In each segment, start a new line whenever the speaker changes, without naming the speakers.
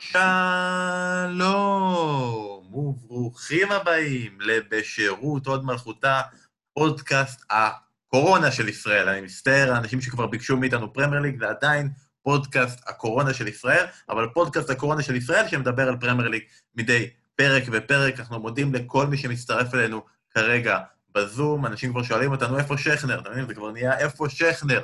שלום, וברוכים הבאים לבשירות הוד מלכותה, פודקאסט הקורונה של ישראל. אני מצטער, האנשים שכבר ביקשו מאיתנו פרמייר ליג, זה עדיין פודקאסט הקורונה של ישראל, אבל פודקאסט הקורונה של ישראל שמדבר על פרמייר ליג מדי פרק ופרק. אנחנו מודים לכל מי שמצטרף אלינו כרגע בזום. אנשים כבר שואלים אותנו, איפה שכנר? אתם מבינים, זה כבר נהיה איפה שכנר.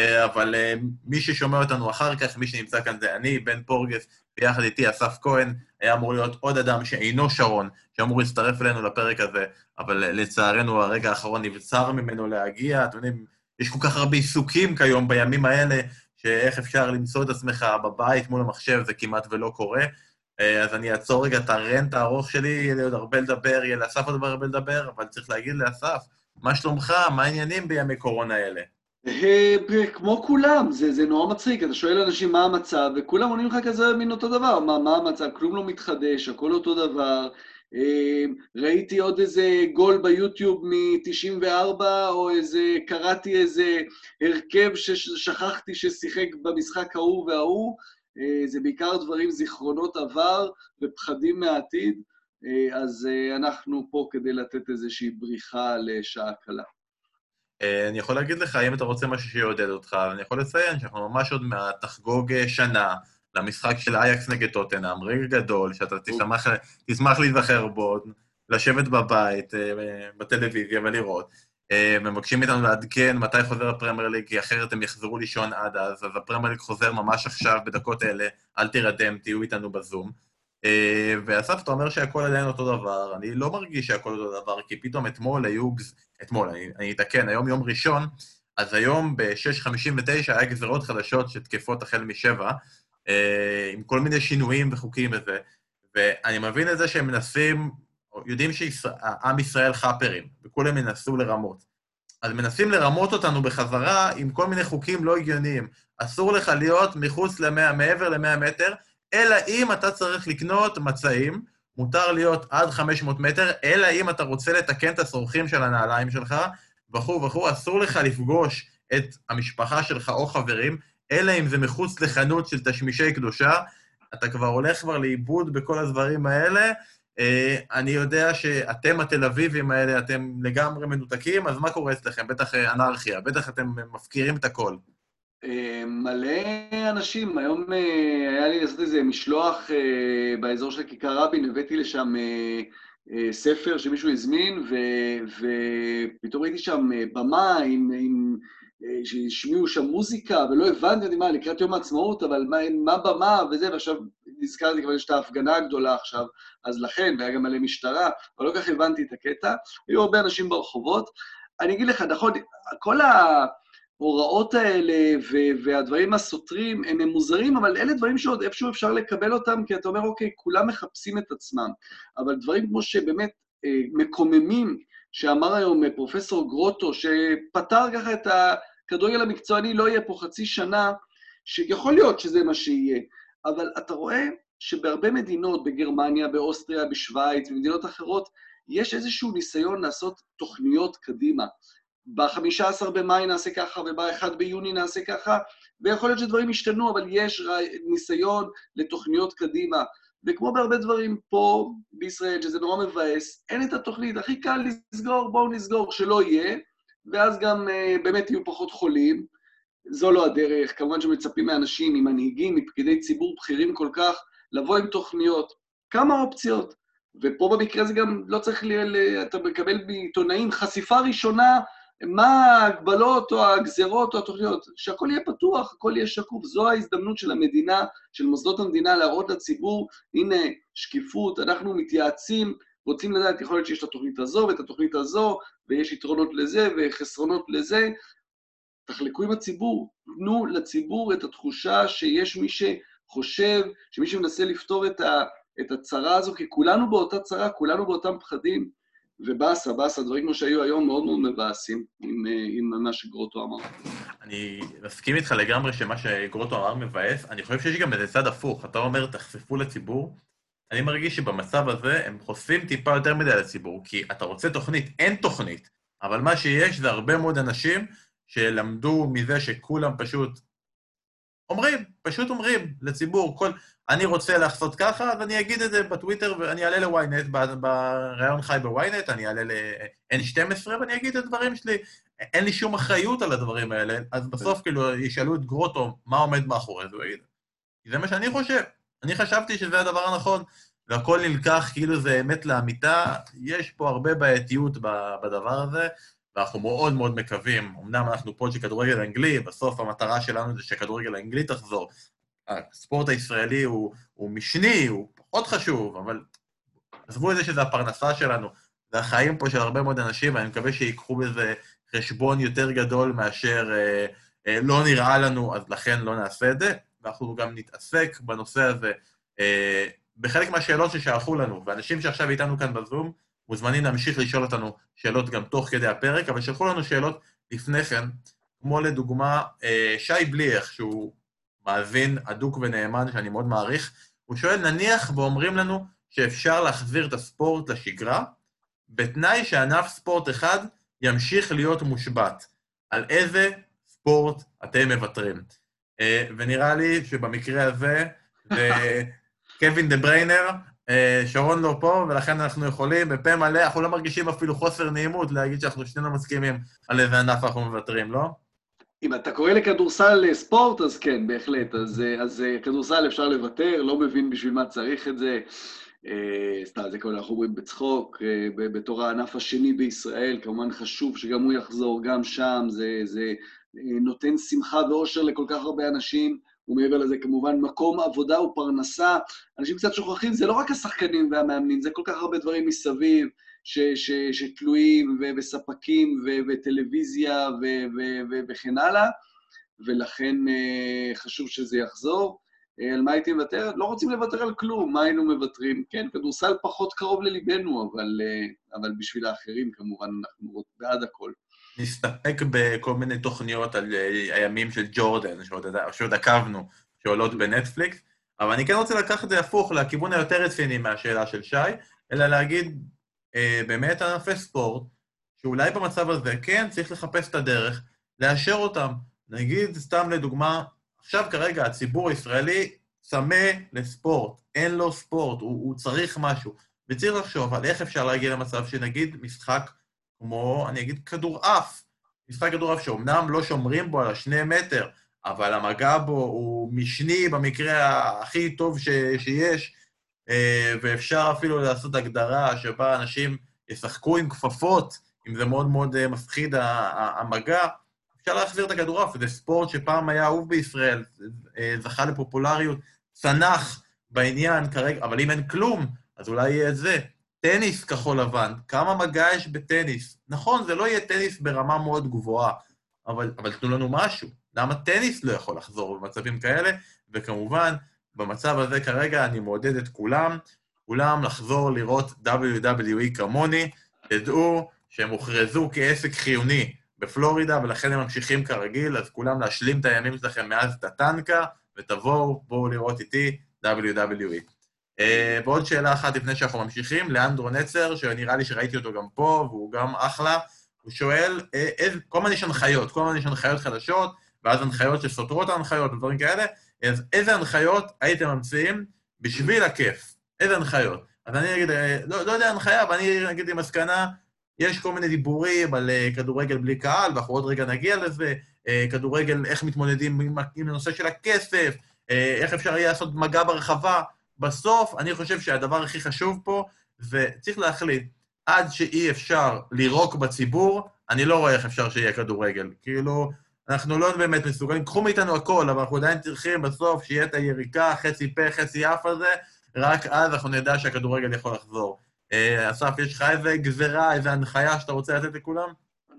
אה, אבל אה, מי ששומע אותנו אחר כך, מי שנמצא כאן זה אני, בן פורגס, ויחד איתי אסף כהן, היה אמור להיות עוד אדם שאינו שרון, שאמור להצטרף אלינו לפרק הזה, אבל אה, לצערנו הרגע האחרון נבצר ממנו להגיע. אתם יודעים, יש כל כך הרבה עיסוקים כיום בימים האלה, שאיך אפשר למצוא את עצמך בבית מול המחשב, זה כמעט ולא קורה. אז אני אעצור רגע את הרנט הארוך שלי, יהיה לי עוד הרבה לדבר, יהיה לאסף עוד הרבה לדבר, אבל צריך להגיד לאסף, מה שלומך? מה העניינים בימי קורונה האלה?
אה, כמו כולם, זה, זה נורא מצחיק, אתה שואל אנשים מה המצב, וכולם עונים לך כזה מין אותו דבר, מה, מה המצב, כלום לא מתחדש, הכל אותו דבר. אה, ראיתי עוד איזה גול ביוטיוב מ-94, או איזה, קראתי איזה הרכב ששכחתי ששיחק במשחק ההוא וההוא, אה, זה בעיקר דברים, זיכרונות עבר ופחדים מהעתיד, אז אנחנו פה כדי לתת איזושהי בריחה לשעה קלה.
אה, אני יכול להגיד לך, אם אתה רוצה משהו שיעודד אותך, אני יכול לציין שאנחנו ממש עוד מעט תחגוג אה, שנה למשחק של אייקס נגד טוטנאם, רגע גדול, שאתה תשמח, תשמח להיזכר בו, לשבת בבית, אה, בטלוויזיה ולראות. מבקשים מאיתנו לעדכן מתי חוזר הפרמייר ליג, כי אחרת הם יחזרו לישון עד אז, אז הפרמייר ליג חוזר ממש עכשיו, בדקות אלה, אל תירדם, תהיו איתנו בזום. ואסף, אתה אומר שהכל עדיין אותו דבר, אני לא מרגיש שהכל אותו דבר, כי פתאום אתמול היו אתמול, אני, אתקן, היום יום ראשון, אז היום ב-6.59 היה גזרות חדשות שתקפות החל משבע, אה, עם כל מיני שינויים וחוקים וזה, ואני מבין את זה שהם מנסים, יודעים שעם ישראל חאפרים, וכולם ינסו לרמות. אז מנסים לרמות אותנו בחזרה עם כל מיני חוקים לא הגיוניים. אסור לך להיות מחוץ ל-100, מעבר ל-100 מטר, אלא אם אתה צריך לקנות מצעים, מותר להיות עד 500 מטר, אלא אם אתה רוצה לתקן את השרוכים של הנעליים שלך, וכו' וכו', אסור לך לפגוש את המשפחה שלך או חברים, אלא אם זה מחוץ לחנות של תשמישי קדושה. אתה כבר הולך כבר לאיבוד בכל הדברים האלה. אה, אני יודע שאתם התל אביבים האלה, אתם לגמרי מנותקים, אז מה קורה אצלכם? בטח אה, אנרכיה, בטח אתם מפקירים את הכל.
אה, מלא אנשים, היום אה, היה לי לעשות איזה משלוח אה, באזור של כיכר רבין, הבאתי לשם ספר שמישהו הזמין, ופתאום ראיתי שם במה עם, עם שהשמיעו שם מוזיקה, ולא הבנתי מה, לקראת יום העצמאות, אבל מה, מה במה וזה, ועכשיו נזכרתי כבר יש את ההפגנה הגדולה עכשיו, אז לכן, והיה גם מלא משטרה, אבל לא כך הבנתי את הקטע. היו הרבה אנשים ברחובות. אני אגיד לך, נכון, כל ה... ההוראות האלה והדברים הסותרים הם מוזרים, אבל אלה דברים שעוד איפשהו אפשר לקבל אותם, כי אתה אומר, אוקיי, כולם מחפשים את עצמם. אבל דברים כמו שבאמת אה, מקוממים, שאמר היום פרופסור גרוטו, שפתר ככה את הכדורגל המקצועני, לא יהיה פה חצי שנה, שיכול להיות שזה מה שיהיה, אבל אתה רואה שבהרבה מדינות, בגרמניה, באוסטריה, בשוויץ, במדינות אחרות, יש איזשהו ניסיון לעשות תוכניות קדימה. ב-15 במאי נעשה ככה, וב-1 ביוני נעשה ככה, ויכול להיות שדברים ישתנו, אבל יש ניסיון לתוכניות קדימה. וכמו בהרבה דברים פה בישראל, שזה נורא מבאס, אין את התוכנית, הכי קל לסגור, בואו נסגור, שלא יהיה, ואז גם uh, באמת יהיו פחות חולים. זו לא הדרך, כמובן שמצפים מאנשים, ממנהיגים, מפקידי ציבור בכירים כל כך, לבוא עם תוכניות. כמה אופציות. ופה במקרה הזה גם לא צריך, ל... אתה מקבל מעיתונאים חשיפה ראשונה מה ההגבלות או הגזרות או התוכניות, שהכל יהיה פתוח, הכל יהיה שקוף. זו ההזדמנות של המדינה, של מוסדות המדינה, להראות לציבור, הנה, שקיפות, אנחנו מתייעצים, רוצים לדעת, יכול להיות שיש את התוכנית הזו ואת התוכנית הזו, ויש יתרונות לזה וחסרונות לזה. תחלקו עם הציבור, תנו לציבור את התחושה שיש מי שחושב, שמי שמנסה לפתור את, ה, את הצרה הזו, כי כולנו באותה צרה, כולנו באותם פחדים. ובאסה, באסה, דברים כמו שהיו היום מאוד מאוד מבאסים עם, אה, עם מה שגרוטו אמר.
אני מסכים איתך לגמרי שמה שגרוטו אמר מבאס. אני חושב שיש גם איזה צד הפוך. אתה אומר, תחשפו לציבור. אני מרגיש שבמצב הזה הם חושפים טיפה יותר מדי לציבור, כי אתה רוצה תוכנית, אין תוכנית, אבל מה שיש זה הרבה מאוד אנשים שלמדו מזה שכולם פשוט אומרים, פשוט אומרים לציבור, כל, אני רוצה לעשות ככה, אז אני אגיד את זה בטוויטר ואני אעלה ל-ynet, בריאיון חי ב-ynet, אני אעלה ל-N12 ואני אגיד את הדברים שלי. אין לי שום אחריות על הדברים האלה, אז בסוף כאילו ישאלו את גרוטו מה עומד מאחורי זה, הוא יגיד, זה מה שאני חושב. אני חשבתי שזה הדבר הנכון, והכל נלקח כאילו זה אמת לאמיתה. יש פה הרבה בעייתיות בדבר הזה, ואנחנו מאוד מאוד מקווים, אמנם אנחנו פה של כדורגל אנגלי, בסוף המטרה שלנו זה שכדורגל האנגלי תחזור. הספורט הישראלי הוא, הוא משני, הוא פחות חשוב, אבל עזבו את זה שזה הפרנסה שלנו, זה החיים פה של הרבה מאוד אנשים, ואני מקווה שיקחו בזה חשבון יותר גדול מאשר אה, אה, לא נראה לנו, אז לכן לא נעשה את זה. ואנחנו גם נתעסק בנושא הזה אה, בחלק מהשאלות ששלחו לנו, ואנשים שעכשיו איתנו כאן בזום, מוזמנים להמשיך לשאול אותנו שאלות גם תוך כדי הפרק, אבל שלחו לנו שאלות לפני כן, כמו לדוגמה אה, שי בליח, שהוא מאזין אדוק ונאמן, שאני מאוד מעריך, הוא שואל, נניח ואומרים לנו שאפשר להחזיר את הספורט לשגרה, בתנאי שענף ספורט אחד ימשיך להיות מושבת. על איזה ספורט אתם מוותרים? אה, ונראה לי שבמקרה הזה, קווין דה בריינר, שרון לא פה, ולכן אנחנו יכולים בפה מלא, אנחנו לא מרגישים אפילו חוסר נעימות להגיד שאנחנו שנינו מסכימים על איזה ענף אנחנו מוותרים, לא?
אם אתה קורא לכדורסל ספורט, אז כן, בהחלט. אז, אז כדורסל אפשר לוותר, לא מבין בשביל מה צריך את זה. סתם, זה כל אנחנו אומרים בצחוק, בתור הענף השני בישראל, כמובן חשוב שגם הוא יחזור, גם שם, זה, זה נותן שמחה ואושר לכל כך הרבה אנשים. ומעבר לזה כמובן מקום עבודה ופרנסה. אנשים קצת שוכחים, זה לא רק השחקנים והמאמנים, זה כל כך הרבה דברים מסביב ש, ש, שתלויים, ו, וספקים, ו, וטלוויזיה, ו, ו, ו, וכן הלאה, ולכן uh, חשוב שזה יחזור. Uh, על מה הייתי מוותר? לא רוצים לוותר על כלום, מה היינו מוותרים? כן, כדורסל פחות קרוב לליבנו, אבל, uh, אבל בשביל האחרים כמובן אנחנו בעד הכל.
נסתפק בכל מיני תוכניות על אה, הימים של ג'ורדן, שעוד, עקבנו, שעולות בנטפליקס, אבל אני כן רוצה לקחת את זה הפוך לכיוון היותר רציני מהשאלה של שי, אלא להגיד, אה, באמת ענפי ספורט, שאולי במצב הזה, כן, צריך לחפש את הדרך, לאשר אותם. נגיד, סתם לדוגמה, עכשיו כרגע הציבור הישראלי צמא לספורט, אין לו ספורט, הוא, הוא צריך משהו, וצריך לחשוב על איך אפשר להגיע למצב שנגיד משחק כמו, אני אגיד, כדורעף. משחק כדורעף שאומנם לא שומרים בו על השני מטר, אבל המגע בו הוא משני במקרה הכי טוב ש, שיש, אה, ואפשר אפילו לעשות הגדרה שבה אנשים ישחקו עם כפפות, אם זה מאוד מאוד אה, מפחיד המגע, אפשר להחזיר את הכדורעף, זה ספורט שפעם היה אהוב בישראל, אה, זכה לפופולריות, צנח בעניין כרגע, אבל אם אין כלום, אז אולי יהיה את זה. טניס כחול לבן, כמה מגע יש בטניס? נכון, זה לא יהיה טניס ברמה מאוד גבוהה, אבל, אבל תנו לנו משהו. למה טניס לא יכול לחזור במצבים כאלה? וכמובן, במצב הזה כרגע אני מעודד את כולם, כולם לחזור לראות WWE כמוני, תדעו שהם הוכרזו כעסק חיוני בפלורידה, ולכן הם ממשיכים כרגיל, אז כולם להשלים את הימים שלכם מאז טטנקה, ותבואו, בואו לראות איתי WWE. אה, ועוד שאלה אחת לפני שאנחנו ממשיכים, לאנדרו נצר, שנראה לי שראיתי אותו גם פה, והוא גם אחלה, הוא שואל, אה, איזה, כל הזמן יש הנחיות, כל הזמן יש הנחיות חדשות, ואז הנחיות שסותרות ההנחיות ודברים כאלה, אז איזה הנחיות הייתם ממציאים בשביל הכיף? איזה הנחיות? אז אני אגיד, אה, לא, לא יודע הנחיה, אבל אני אגיד עם מסקנה, יש כל מיני דיבורים על כדורגל בלי קהל, ואנחנו עוד רגע נגיע לזה, כדורגל, איך מתמודדים עם, עם הנושא של הכסף, איך אפשר יהיה לעשות מגע ברחבה, בסוף, אני חושב שהדבר הכי חשוב פה, זה צריך להחליט, עד שאי אפשר לירוק בציבור, אני לא רואה איך אפשר שיהיה כדורגל. כאילו, אנחנו לא באמת מסוגלים, קחו מאיתנו הכל, אבל אנחנו עדיין צריכים בסוף שיהיה את היריקה, חצי פה, חצי אף הזה, רק אז אנחנו נדע שהכדורגל יכול לחזור. אה, אסף, יש לך איזה גזרה, איזה הנחיה שאתה רוצה לתת לכולם?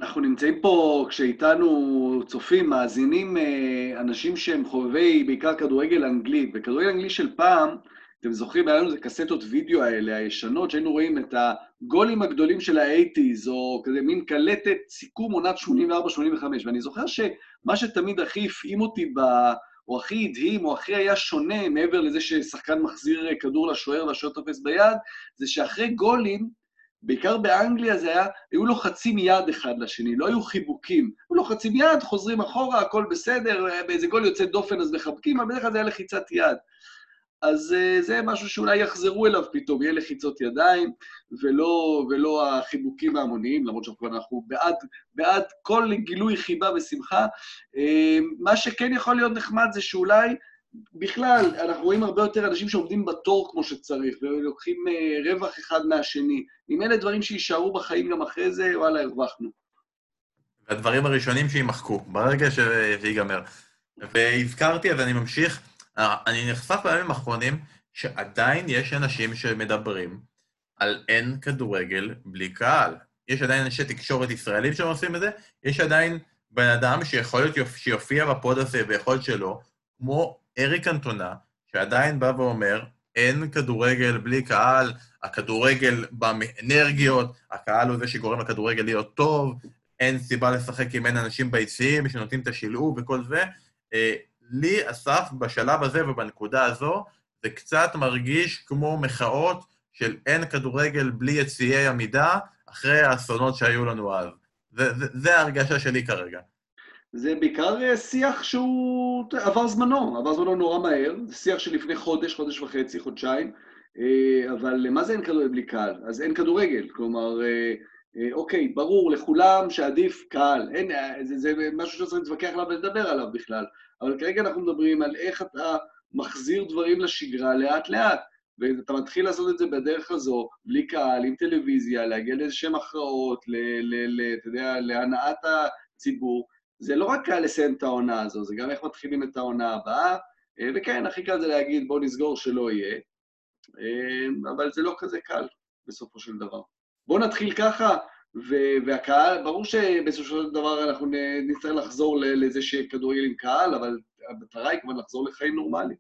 אנחנו נמצאים פה, כשאיתנו צופים, מאזינים, אה, אנשים שהם חובבי בעיקר כדורגל אנגלי, וכדורגל אנגלי של פעם, אתם זוכרים, היה לנו את הקסטות וידאו האלה, הישנות, שהיינו רואים את הגולים הגדולים של האייטיז, או כזה מין קלטת סיכום עונת 84-85, ואני זוכר שמה שתמיד הכי הפעים אותי ב... או הכי הדהים, או הכי היה שונה, מעבר לזה ששחקן מחזיר כדור לשוער והשוער תופס ביד, זה שאחרי גולים, בעיקר באנגליה זה היה, היו לוחצים יד אחד לשני, לא היו חיבוקים. היו לוחצים יד, חוזרים אחורה, הכל בסדר, באיזה גול יוצא דופן אז מחבקים, אבל בדרך כלל זה היה לחיצת יד. אז uh, זה משהו שאולי יחזרו אליו פתאום, יהיה לחיצות ידיים, ולא, ולא החיבוקים ההמוניים, למרות שאנחנו בעד, בעד כל גילוי חיבה ושמחה. Uh, מה שכן יכול להיות נחמד זה שאולי בכלל, אנחנו רואים הרבה יותר אנשים שעומדים בתור כמו שצריך, ולוקחים uh, רווח אחד מהשני. אם אלה דברים שיישארו בחיים גם אחרי זה, וואלה, הרווחנו.
הדברים הראשונים שיימחקו, ברגע שזה ייגמר. והזכרתי, אז אני ממשיך. אני נחשף בימים האחרונים שעדיין יש אנשים שמדברים על אין כדורגל בלי קהל. יש עדיין אנשי תקשורת ישראלים שעושים את זה, יש עדיין בן אדם שיכול להיות שיופיע בפוד הזה ויכול שלא, כמו אריק אנטונה, שעדיין בא ואומר, אין כדורגל בלי קהל, הכדורגל בא מאנרגיות, הקהל הוא זה שגורם לכדורגל להיות טוב, אין סיבה לשחק אם אין אנשים ביציעים שנותנים את השילוב וכל זה. לי, אסף, בשלב הזה ובנקודה הזו, זה קצת מרגיש כמו מחאות של אין כדורגל בלי יציעי עמידה, אחרי האסונות שהיו לנו אז. זה, ההרגשה שלי כרגע.
זה בעיקר אה, שיח שהוא עבר זמנו, עבר זמנו נורא מהר, זה שיח לפני חודש, חודש וחצי, חודשיים, אה, אבל מה זה אין כדורגל בלי קהל? אז אין כדורגל, כלומר, אה, אוקיי, ברור לכולם שעדיף קהל, אין, זה, זה משהו שצריך להתווכח עליו ולדבר עליו בכלל, אבל כרגע אנחנו מדברים על איך אתה מחזיר דברים לשגרה לאט-לאט, ואתה מתחיל לעשות את זה בדרך הזו, בלי קהל, עם טלוויזיה, להגיע לאיזשהם הכרעות, אתה יודע, להנעת הציבור. זה לא רק קל לסיים את העונה הזו, זה גם איך מתחילים את העונה הבאה, אה, וכן, הכי קל זה להגיד, בואו נסגור שלא יהיה, אה, אבל זה לא כזה קל בסופו של דבר. בואו נתחיל ככה, והקהל, ברור שבסופו של דבר אנחנו נצטרך לחזור לזה שכדורגל עם קהל, אבל המטרה היא כמובן לחזור לחיים נורמליים.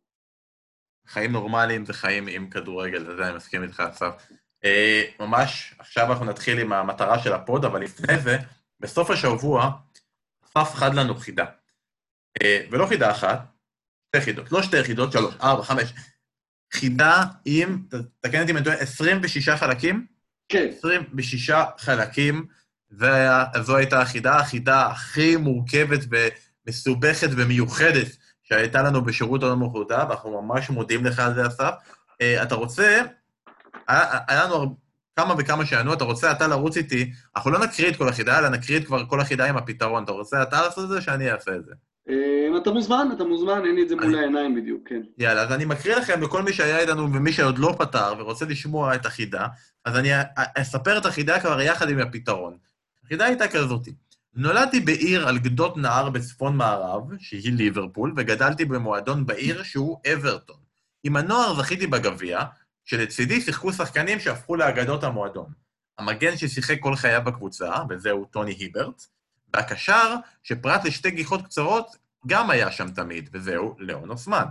חיים נורמליים זה חיים עם כדורגל, וזה אני מסכים איתך, אסף. אה, ממש, עכשיו אנחנו נתחיל עם המטרה של הפוד, אבל לפני זה, בסוף השבוע, אסף חד לנו חידה. אה, ולא חידה אחת, שתי חידות, לא שתי חידות, שלוש, ארבע, חמש. חידה עם, תקן אותי אם אני טועה, 26 חלקים?
כן.
26 חלקים, וזו הייתה החידה, החידה הכי מורכבת ומסובכת ומיוחדת שהייתה לנו בשירות העולם ומחרותיו, ואנחנו ממש מודים לך על זה, אסף. אה, אתה רוצה, היה לנו כמה וכמה שענו, אתה רוצה אתה לרוץ איתי, אנחנו לא נקריא את כל החידה, אלא נקריא את כבר כל החידה עם הפתרון. אתה רוצה אתה לעשות את זה, שאני אעשה את זה?
אה, אתה מוזמן, אתה מוזמן, אין לי את זה מול העיניים בדיוק, כן.
יאללה, אז אני מקריא לכם לכל מי שהיה איתנו ומי שעוד לא פתר ורוצה לשמוע את החידה, אז אני אספר את החידה כבר יחד עם הפתרון. החידה הייתה כזאת, נולדתי בעיר על גדות נהר בצפון מערב, שהיא ליברפול, וגדלתי במועדון בעיר שהוא אברטון. עם הנוער זכיתי בגביע, שלצידי שיחקו שחקנים שהפכו לאגדות המועדון. המגן ששיחק כל חייו בקבוצה, וזהו טוני היברט, והקשר, שפרט לשתי גיחות קצרות, גם היה שם תמיד, וזהו ליאון אוסמן.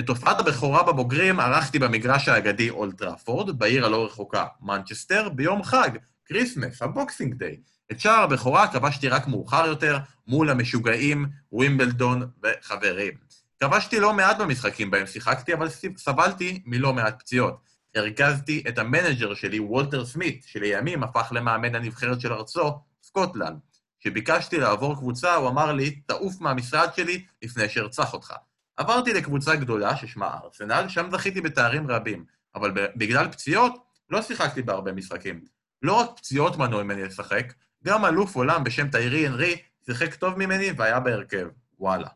את הופעת הבכורה בבוגרים ערכתי במגרש האגדי אולטראפורד, בעיר הלא רחוקה, מנצ'סטר, ביום חג, כריסמס, ה boxing day. את שער הבכורה כבשתי רק מאוחר יותר, מול המשוגעים, ווימבלדון וחברים. כבשתי לא מעט במשחקים בהם שיחקתי, אבל סבלתי מלא מעט פציעות. הרגזתי את המנג'ר שלי, וולטר סמית, שלימים הפך למאמן הנבחרת של ארצו, סקוטלנד. כשביקשתי לעבור קבוצה, הוא אמר לי, תעוף מהמשרד שלי לפני שארצח אותך. עברתי לקבוצה גדולה ששמה ארסנל, שם זכיתי בתארים רבים, אבל בגלל פציעות לא שיחקתי בהרבה משחקים. לא רק פציעות מנעו ממני לשחק, גם אלוף עולם בשם תיירי אנרי שיחק טוב ממני והיה בהרכב. וואלה.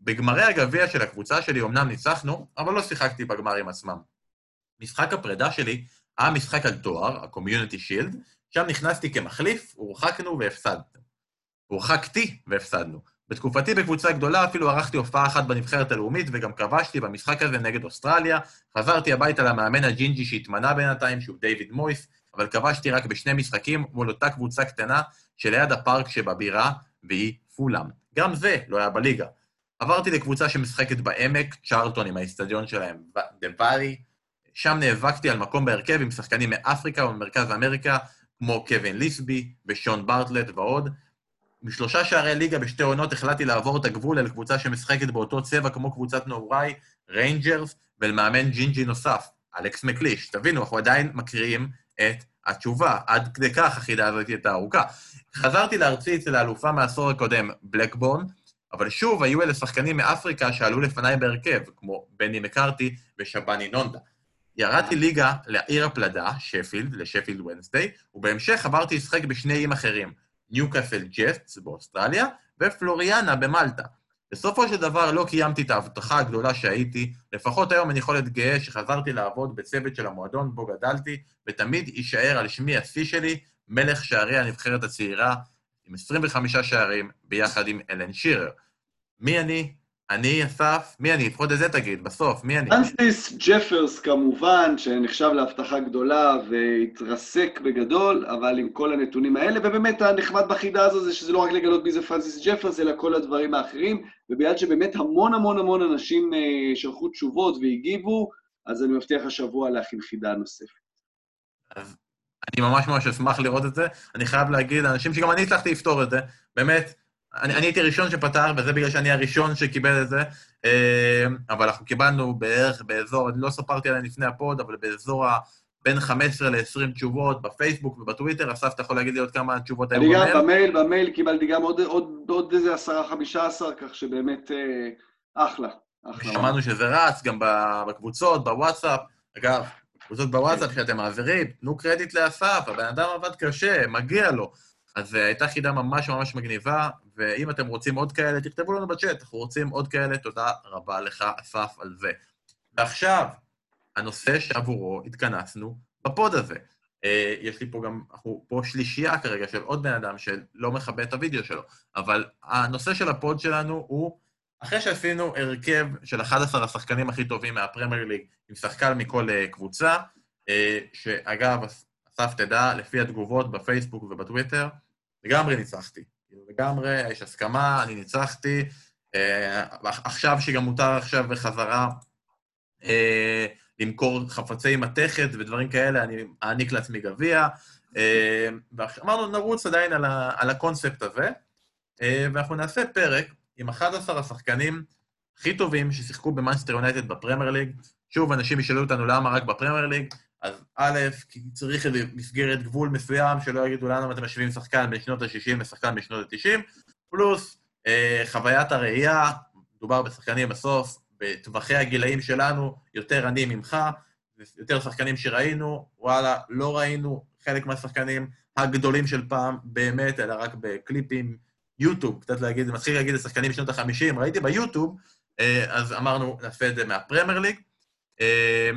בגמרי הגביע של הקבוצה שלי אמנם ניצחנו, אבל לא שיחקתי בגמרים עצמם. משחק הפרידה שלי היה משחק על תואר, ה-Community Shield, שם נכנסתי כמחליף, הורחקנו והפסדנו. הורחקתי והפסדנו. בתקופתי בקבוצה גדולה אפילו ערכתי הופעה אחת בנבחרת הלאומית וגם כבשתי במשחק הזה נגד אוסטרליה. חזרתי הביתה למאמן הג'ינג'י שהתמנה בינתיים, שהוא דיוויד מויס, אבל כבשתי רק בשני משחקים מול אותה קבוצה קטנה שליד הפארק שבבירה, והיא פולאם. גם זה לא היה בליגה. עברתי לקבוצה שמשחקת בעמק, צ'ארלטון עם האיצטדיון שלהם, דה ואלי. שם נאבקתי על מקום בהרכב עם שחקנים מאפריקה וממרכז אמריקה, כמו קווין ליסבי ושון ברטלט ועוד. משלושה שערי ליגה בשתי עונות החלטתי לעבור את הגבול אל קבוצה שמשחקת באותו צבע כמו קבוצת נעוריי, ריינג'רס, ולמאמן ג'ינג'י נוסף, אלכס מקליש. תבינו, אנחנו עדיין מקריאים את התשובה, עד כדי כך החידה הזאת הייתה ארוכה. חזרתי לארצי אצל האלופה מהעשור הקודם, בלקבורן, אבל שוב, היו אלה שחקנים מאפריקה שעלו לפניי בהרכב, כמו בני מקארתי ושבני נונדה. ירדתי ליגה לעיר הפלדה, שפילד, לשפילד ונסדיי, ובהמשך עברתי לשחק בשני איים אחרים, ניוקאסל ג'טס באוסטרליה ופלוריאנה במלטה. בסופו של דבר לא קיימתי את ההבטחה הגדולה שהייתי, לפחות היום אני יכול להתגאה שחזרתי לעבוד בצוות של המועדון בו גדלתי, ותמיד יישאר על שמי השיא שלי, מלך שערי הנבחרת הצעירה, עם 25 שערים, ביחד עם אלן שירר. מי אני? אני, אסף, מי אני? לפחות את זה תגיד, בסוף, מי אני?
פרנסיס ג'פרס כמובן, שנחשב להבטחה גדולה והתרסק בגדול, אבל עם כל הנתונים האלה, ובאמת הנחמד בחידה הזו זה שזה לא רק לגלות מי זה פרנסיס ג'פרס, אלא כל הדברים האחרים, ובגלל שבאמת המון המון המון אנשים אה, שלחו תשובות והגיבו, אז אני מבטיח השבוע להכין חידה נוספת.
אז אני ממש ממש אשמח לראות את זה. אני חייב להגיד, אנשים שגם אני הצלחתי לפתור את זה, באמת, אני, אני הייתי הראשון שפתר, וזה בגלל שאני הראשון שקיבל את זה, אה, אבל אנחנו קיבלנו בערך באזור, אני לא ספרתי עליהם לפני הפוד, אבל באזור ה... בין 15 ל-20 תשובות בפייסבוק ובטוויטר, אסף, אתה יכול להגיד לי עוד כמה תשובות
היו במייל? אני גם במייל, במייל קיבלתי גם עוד, עוד, עוד איזה 10-15, כך שבאמת אה, אחלה. אחלה.
שמענו שזה רץ גם בקבוצות, בוואטסאפ. אגב, קבוצות בוואטסאפ שאתם מעבירים, תנו קרדיט לאסף, הבן אדם עבד קשה, מגיע לו. אז uh, הייתה חידה ממש ממש מגניבה, ואם אתם רוצים עוד כאלה, תכתבו לנו בצ'אט, אנחנו רוצים עוד כאלה, תודה רבה לך, אסף, על זה. ועכשיו, הנושא שעבורו התכנסנו ב pod הזה. אה, יש לי פה גם, אנחנו פה שלישייה כרגע של עוד בן אדם שלא מכבה את הוידאו שלו, אבל הנושא של ה pod שלנו הוא, אחרי שעשינו הרכב של 11 השחקנים הכי טובים מהפרמייר ליג, עם שחקן מכל אה, קבוצה, אה, שאגב, אסף, תדע, לפי התגובות בפייסבוק ובטוויטר, לגמרי ניצחתי. כאילו, לגמרי, יש הסכמה, אני ניצחתי. אה, עכשיו, שגם מותר עכשיו בחזרה אה, למכור חפצי מתכת ודברים כאלה, אני אעניק לעצמי גביע. אה, ואמרנו, נרוץ עדיין על, ה, על הקונספט הזה, אה, ואנחנו נעשה פרק עם 11 השחקנים הכי טובים ששיחקו במאנסטר יונייטד בפרמייר ליג. שוב, אנשים ישאלו אותנו למה רק בפרמייר ליג. אז א', כי צריך איזו מסגרת גבול מסוים, שלא יגידו לנו אתם משווים שחקן בין שנות ה-60 לשחקן בשנות ה-90, פלוס אה, חוויית הראייה, מדובר בשחקנים בסוף, בטווחי הגילאים שלנו, יותר אני ממך, יותר שחקנים שראינו, וואלה, לא ראינו חלק מהשחקנים הגדולים של פעם באמת, אלא רק בקליפים, יוטיוב, קצת להגיד, זה מתחיל להגיד לשחקנים בשנות ה-50, ראיתי ביוטיוב, אה, אז אמרנו, נעשה את זה מהפרמייר ליג. אה.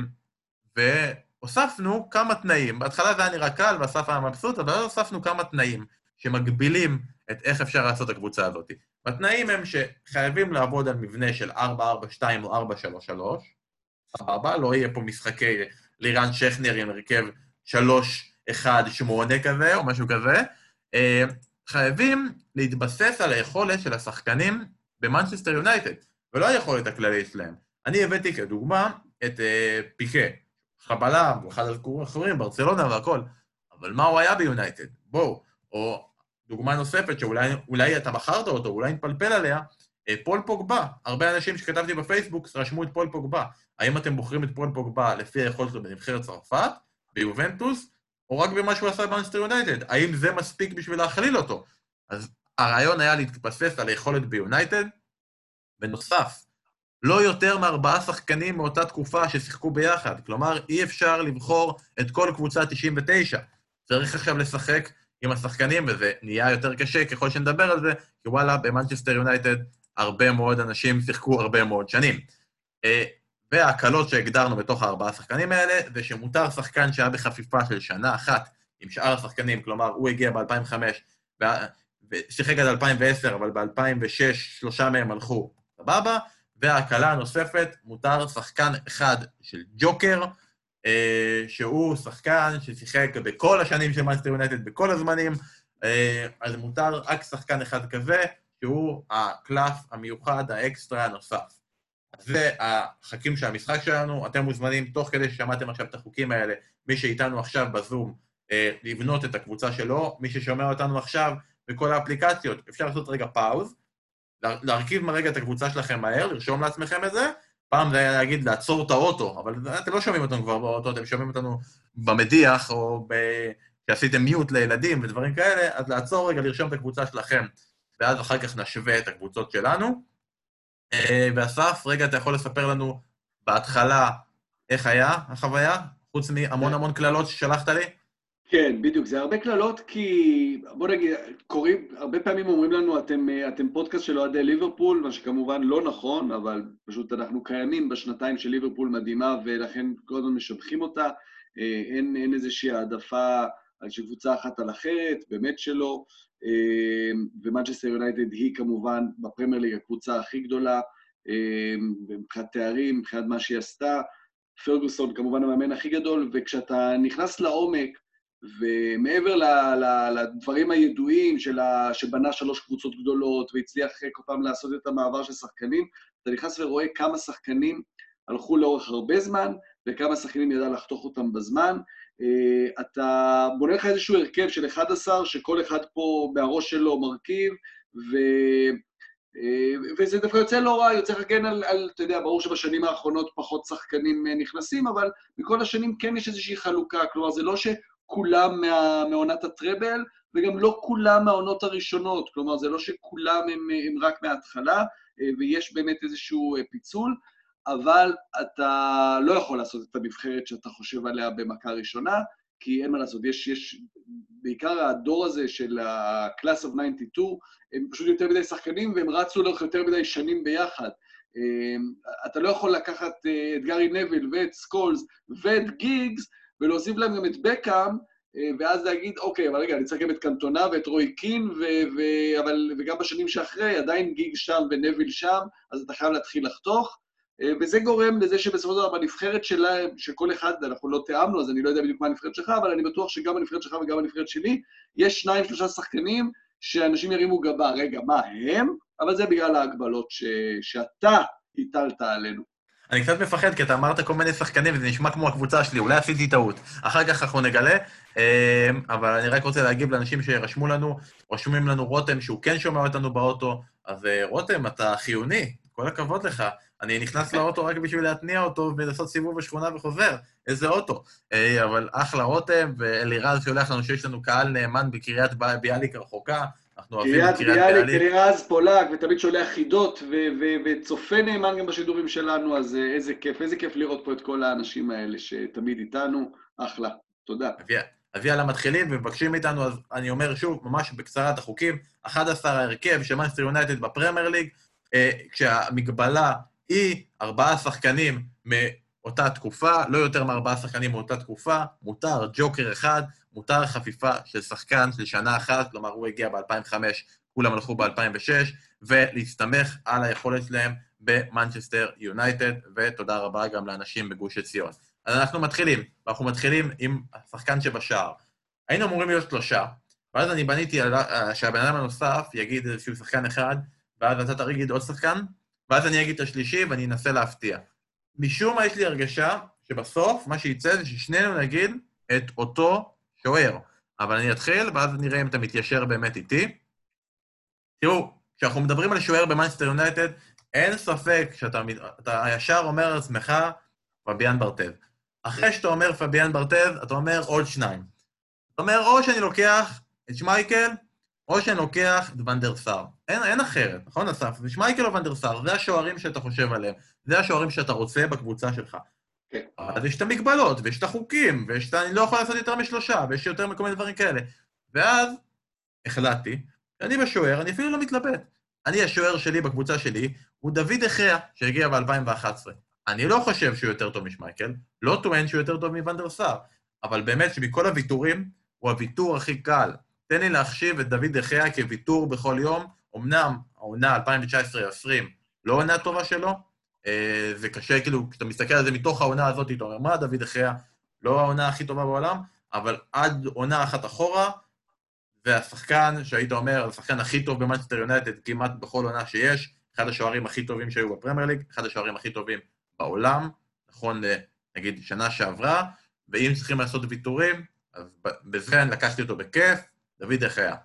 הוספנו כמה תנאים. בהתחלה זה היה נראה קל ואסף היה מבסוט, אבל הוספנו כמה תנאים שמגבילים את איך אפשר לעשות את הקבוצה הזאת. התנאים הם שחייבים לעבוד על מבנה של 4-4-2 או 4-3-3, סבבה, לא יהיה פה משחקי לירן שכנר עם הרכב 3-1-8 כזה, או משהו כזה. אה, חייבים להתבסס על היכולת של השחקנים במנצ'סטר יונייטד, ולא היכולת הכללית שלהם. אני הבאתי כדוגמה את אה, פיקה. חבלה, הוא אחד הזכורים, ברצלונה והכל, אבל מה הוא היה ביונייטד? בואו. או דוגמה נוספת, שאולי אתה בחרת אותו, אולי נפלפל עליה, אה, פול פוגבה. הרבה אנשים שכתבתי בפייסבוק רשמו את פול פוגבה. האם אתם בוחרים את פול פוגבה לפי היכולת שלו בנבחרת צרפת, ביובנטוס, או רק במה שהוא עשה באנסטר יונייטד? האם זה מספיק בשביל להכליל אותו? אז הרעיון היה להתבסס על היכולת ביונייטד, בנוסף, לא יותר מארבעה שחקנים מאותה תקופה ששיחקו ביחד. כלומר, אי אפשר לבחור את כל קבוצה 99. צריך עכשיו לשחק עם השחקנים, וזה נהיה יותר קשה ככל שנדבר על זה, כי וואלה, במנצ'סטר יונייטד הרבה מאוד אנשים שיחקו הרבה מאוד שנים. אה, וההקלות שהגדרנו בתוך הארבעה השחקנים האלה, זה שמותר שחקן שהיה בחפיפה של שנה אחת עם שאר השחקנים, כלומר, הוא הגיע ב-2005, ושיחק עד 2010, אבל ב-2006 שלושה מהם הלכו, סבבה? וההקלה הנוספת, מותר שחקן אחד של ג'וקר, אה, שהוא שחקן ששיחק בכל השנים של מנסטר יונייטד, בכל הזמנים, אה, אז מותר רק שחקן אחד כזה, שהוא הקלף המיוחד, האקסטרה הנוסף. זה החוקים של המשחק שלנו, אתם מוזמנים, תוך כדי ששמעתם עכשיו את החוקים האלה, מי שאיתנו עכשיו בזום, אה, לבנות את הקבוצה שלו, מי ששומע אותנו עכשיו בכל האפליקציות, אפשר לעשות רגע pause, להרכיב מרגע את הקבוצה שלכם מהר, לרשום לעצמכם את זה. פעם זה היה להגיד לעצור את האוטו, אבל אתם לא שומעים אותנו כבר באוטו, אתם שומעים אותנו במדיח, או ב... כשעשיתם מיוט לילדים ודברים כאלה, אז לעצור רגע, לרשום את הקבוצה שלכם, ואז אחר כך נשווה את הקבוצות שלנו. אה, ואסף, רגע, אתה יכול לספר לנו בהתחלה איך היה החוויה, חוץ מהמון המון קללות ששלחת לי?
כן, בדיוק. זה הרבה קללות כי, בוא נגיד, קוראים, הרבה פעמים אומרים לנו, אתם, אתם פודקאסט של אוהדי ליברפול, מה שכמובן לא נכון, אבל פשוט אנחנו קיימים בשנתיים של ליברפול מדהימה, ולכן כל הזמן משבחים אותה. אה, אין, אין איזושהי העדפה על שקבוצה אחת על אחרת, באמת שלא. אה, ומנצ'סטר יונייטד היא כמובן בפרמייר ליג הקבוצה הכי גדולה, אה, מבחינת תארים, מבחינת מה שהיא עשתה. פרגוסון כמובן המאמן הכי גדול, וכשאתה נכנס לעומק, ומעבר לדברים הידועים של ה, שבנה שלוש קבוצות גדולות והצליח כל פעם לעשות את המעבר של שחקנים, אתה נכנס ורואה כמה שחקנים הלכו לאורך הרבה זמן, וכמה שחקנים ידע לחתוך אותם בזמן. אה, אתה בונה לך איזשהו הרכב של 11, שכל אחד פה מהראש שלו מרכיב, ו... אה, וזה דווקא יוצא לא רע, יוצא לך כן על, על, אתה יודע, ברור שבשנים האחרונות פחות שחקנים אה, נכנסים, אבל מכל השנים כן יש איזושהי חלוקה, כלומר זה לא שכולם מה, מעונת הטראבל, וגם לא כולם מהעונות הראשונות, כלומר זה לא שכולם הם, הם רק מההתחלה, ויש באמת איזשהו פיצול, אבל אתה לא יכול לעשות את הנבחרת שאתה חושב עליה במכה ראשונה, כי אין מה לעשות, יש, יש, בעיקר הדור הזה של ה-Class of 92, הם פשוט יותר מדי שחקנים והם רצו לאורך יותר מדי שנים ביחד. אמ, אתה לא יכול לקחת אה, את גארי נביל ואת סקולס ואת גיגס ולהוסיף להם גם את בקאם, אה, ואז להגיד, אוקיי, אבל רגע, אני צריך גם את קנטונה ואת רוי קין, ו- ו- אבל, וגם בשנים שאחרי, עדיין גיגס שם ונביל שם, אז אתה חייב להתחיל לחתוך. אה, וזה גורם לזה שבסופו של דבר בנבחרת שלהם, שכל אחד, אנחנו לא תיאמנו, אז אני לא יודע בדיוק מה הנבחרת שלך, אבל אני בטוח שגם בנבחרת שלך וגם בנבחרת שלי, יש שניים, שלושה שחקנים שאנשים ירימו גבה, רגע, מה הם? אבל זה בגלל ההגבלות ש... שאתה הטלת עלינו.
אני קצת מפחד, כי אתה אמרת כל מיני שחקנים, וזה נשמע כמו הקבוצה שלי, אולי עשיתי טעות. אחר כך אנחנו נגלה, אה, אבל אני רק רוצה להגיב לאנשים שירשמו לנו, רשומים לנו רותם, שהוא כן שומע אותנו באוטו, אז אה, רותם, אתה חיוני, כל הכבוד לך. אני נכנס לאוטו רק בשביל להתניע אותו ולעשות סיבוב בשכונה וחוזר. איזה אוטו. אה, אבל אחלה רותם, ואלירז שולח לנו שיש לנו קהל נאמן בקריית ביאליק הרחוקה. אנחנו אוהבים את קריית ביאליק.
קריית ביאליק, פולק, ותמיד שולח חידות, וצופה נאמן גם בשידורים שלנו, אז אה, איזה כיף, איזה כיף לראות פה את כל האנשים האלה שתמיד איתנו. אחלה. תודה.
אבי על המתחילים ומבקשים מאיתנו, אז אני אומר שוב, ממש בקצרה את החוקים, 11 ההרכב של מנסטר יונייטד בפרמייר ליג, אה, כשהמגבלה היא ארבעה שחקנים מאותה תקופה, לא יותר מארבעה שחקנים מאותה תקופה, מותר ג'וקר אחד, מותר חפיפה של שחקן של שנה אחת, כלומר הוא הגיע ב-2005, כולם הלכו ב-2006, ולהסתמך על היכולת שלהם במנצ'סטר יונייטד, ותודה רבה גם לאנשים בגוש עציון. אז אנחנו מתחילים, ואנחנו מתחילים עם השחקן שבשער. היינו אמורים להיות שלושה, ואז אני בניתי על שהבן אדם הנוסף יגיד איזשהו שחקן אחד, ואז אתה תגיד עוד שחקן, ואז אני אגיד את השלישי ואני אנסה להפתיע. משום מה יש לי הרגשה שבסוף מה שיצא זה ששנינו נגיד את אותו שוער. אבל אני אתחיל, ואז נראה אם אתה מתיישר באמת איתי. תראו, כשאנחנו מדברים על שוער במאנסטר יונייטד, אין ספק שאתה ישר אומר לעצמך פביאן ברטז. אחרי שאתה אומר פביאן ברטז, אתה אומר עוד שניים. אתה אומר, או שאני לוקח את שמייקל, או שאני לוקח את ונדר סאר. אין, אין אחרת, נכון, אסף? זה שמייקל או ונדר סאר, זה השוערים שאתה חושב עליהם, זה השוערים שאתה רוצה בקבוצה שלך. כן. אז יש את המגבלות, ויש את החוקים, ויש את... אני לא יכול לעשות יותר משלושה, ויש יותר מכל מיני דברים כאלה. ואז החלטתי, שאני בשוער, אני אפילו לא מתלבט. אני, השוער שלי בקבוצה שלי, הוא דוד אחיה, שהגיע ב-2011. אני לא חושב שהוא יותר טוב משמייקל, לא טוען שהוא יותר טוב מוונדר סאר, אבל באמת שמכל הוויתורים, הוא הוויתור הכי קל. תן לי להחשיב את דוד דחיה כוויתור בכל יום. אמנם העונה 2019-2020 לא עונה טובה שלו, זה קשה, כאילו, כשאתה מסתכל על זה מתוך העונה הזאת, אתה אומר, מה דוד דחיה לא העונה הכי טובה בעולם, אבל עד עונה אחת אחורה, והשחקן שהיית אומר, השחקן הכי טוב במנצ'סטר יונייטד כמעט בכל עונה שיש, אחד השוערים הכי טובים שהיו בפרמייר ליג, אחד השוערים הכי טובים בעולם, נכון, נגיד, שנה שעברה, ואם צריכים לעשות ויתורים, אז בזה אני לקחתי אותו בכיף, דוד היה?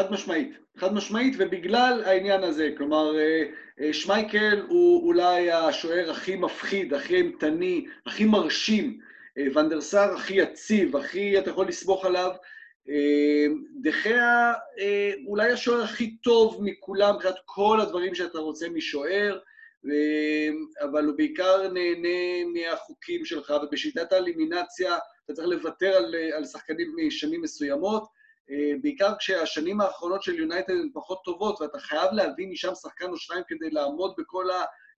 חד משמעית, חד משמעית, ובגלל העניין הזה, כלומר, אה, אה, שמייקל הוא אולי השוער הכי מפחיד, הכי אימתני, הכי מרשים ונדרסר הכי יציב, הכי אתה יכול לסמוך עליו. דחיה אולי השוער הכי טוב מכולם מבחינת כל הדברים שאתה רוצה משוער, אבל הוא בעיקר נהנה מהחוקים שלך, ובשיטת האלימינציה אתה צריך לוותר על, על שחקנים משנים מסוימות, בעיקר כשהשנים האחרונות של יונייטד הן פחות טובות, ואתה חייב להביא משם שחקן או שניים כדי לעמוד בכל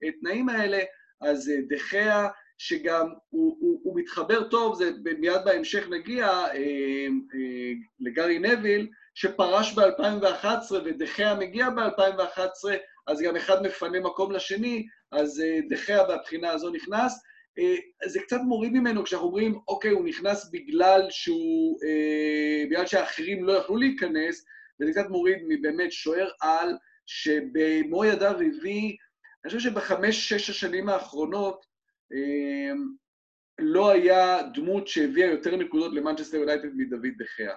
התנאים האלה, אז דחיה, שגם הוא, הוא, הוא מתחבר טוב, זה מיד בהמשך נגיע אה, אה, לגארי נביל, שפרש ב-2011 ודחיה מגיע ב-2011, אז גם אחד מפנה מקום לשני, אז אה, דחיה מהבחינה הזו נכנס. אה, זה קצת מוריד ממנו כשאנחנו אומרים, אוקיי, הוא נכנס בגלל שהוא... אה, בגלל שהאחרים לא יכלו להיכנס, וזה קצת מוריד מבאמת שוער על, שבמו ידיו הביא, אני חושב שבחמש-שש השנים האחרונות, לא היה דמות שהביאה יותר נקודות למנצ'סטר יונייטד מדויד דה חאה.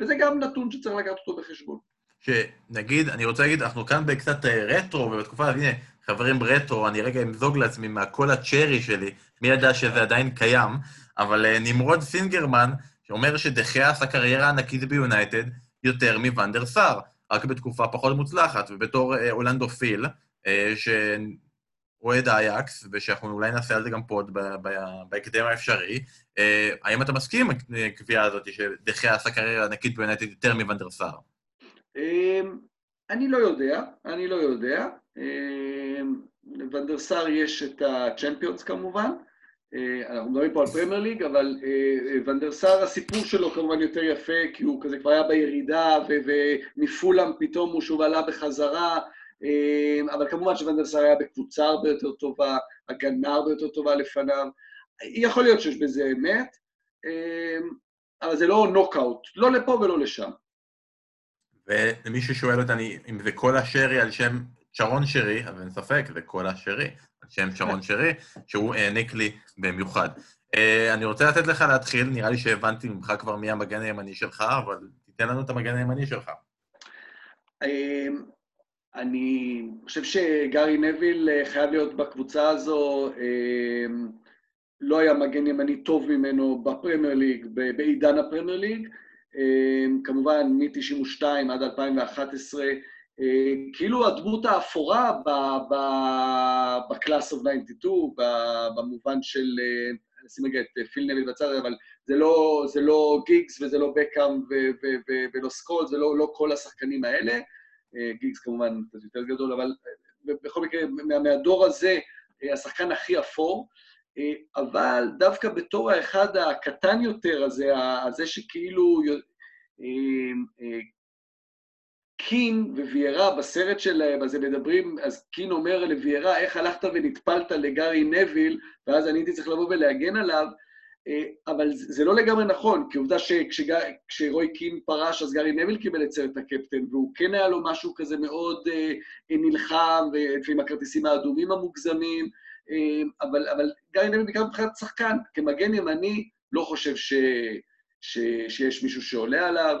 וזה גם נתון שצריך לקחת אותו בחשבון.
שנגיד, אני רוצה להגיד, אנחנו כאן בקצת רטרו, ובתקופה, הנה, חברים רטרו, אני רגע אמזוג לעצמי מהקולה cherry שלי, מי ידע שזה עדיין קיים, אבל נמרוד סינגרמן, שאומר שדה חאה עשה קריירה ענקית ביונייטד יותר מוונדר סאר, רק בתקופה פחות מוצלחת, ובתור הולנדופיל, שאוהד אייאקס, ושאנחנו אולי נעשה על זה גם pod בהקדם האפשרי, האם אתה מסכים עם הקביעה הזאת שדה חאה עשה קריירה ענקית ביונייטד יותר מוונדר סאר?
אני לא יודע, אני לא יודע. לוונדרסאר יש את הצ'מפיונס כמובן, אנחנו מדברים פה על פרמייר ליג, אבל ונדרסאר הסיפור שלו כמובן יותר יפה, כי הוא כזה כבר היה בירידה, ומפולאם פתאום הוא שוב עלה בחזרה, אבל כמובן שוונדרסאר היה בקבוצה הרבה יותר טובה, הגנה הרבה יותר טובה לפניו. יכול להיות שיש בזה אמת, אבל זה לא נוקאוט, לא לפה ולא לשם.
ולמי ששואל אותי אם זה כל השרי על שם שרון שרי, אז אין ספק, זה כל השרי שם שרון שרי, שהוא העניק לי במיוחד. אני רוצה לתת לך להתחיל, נראה לי שהבנתי ממך כבר מי המגן הימני שלך, אבל תיתן לנו את המגן הימני שלך.
אני חושב שגארי נביל חייב להיות בקבוצה הזו, לא היה מגן ימני טוב ממנו בפרמייר ליג, בעידן הפרמייר ליג. כמובן, מ-92 עד 2011, כאילו הדמות האפורה ב Class of 92, במובן של, נשים רגע את פיל נביל בצד, אבל זה לא, זה לא גיגס וזה לא בקאם ולא סקולס, זה לא, לא כל השחקנים האלה. גיגס כמובן קצת יותר גדול, אבל בכל מקרה, מהדור הזה, השחקן הכי אפור. אבל דווקא בתור האחד הקטן יותר הזה, הזה שכאילו קין וויירה בסרט שלהם, אז הם מדברים, אז קין אומר לוויירה, איך הלכת ונטפלת לגארי נביל, ואז אני הייתי צריך לבוא ולהגן עליו, אבל זה לא לגמרי נכון, כי עובדה שכשרוי קין פרש, אז גארי נביל קיבל את סרט הקפטן, והוא כן היה לו משהו כזה מאוד נלחם, ועם הכרטיסים האדומים המוגזמים, אבל, אבל גארי נביל בעיקר מבחינת שחקן, כמגן ימני, לא חושב ש, ש, שיש מישהו שעולה עליו,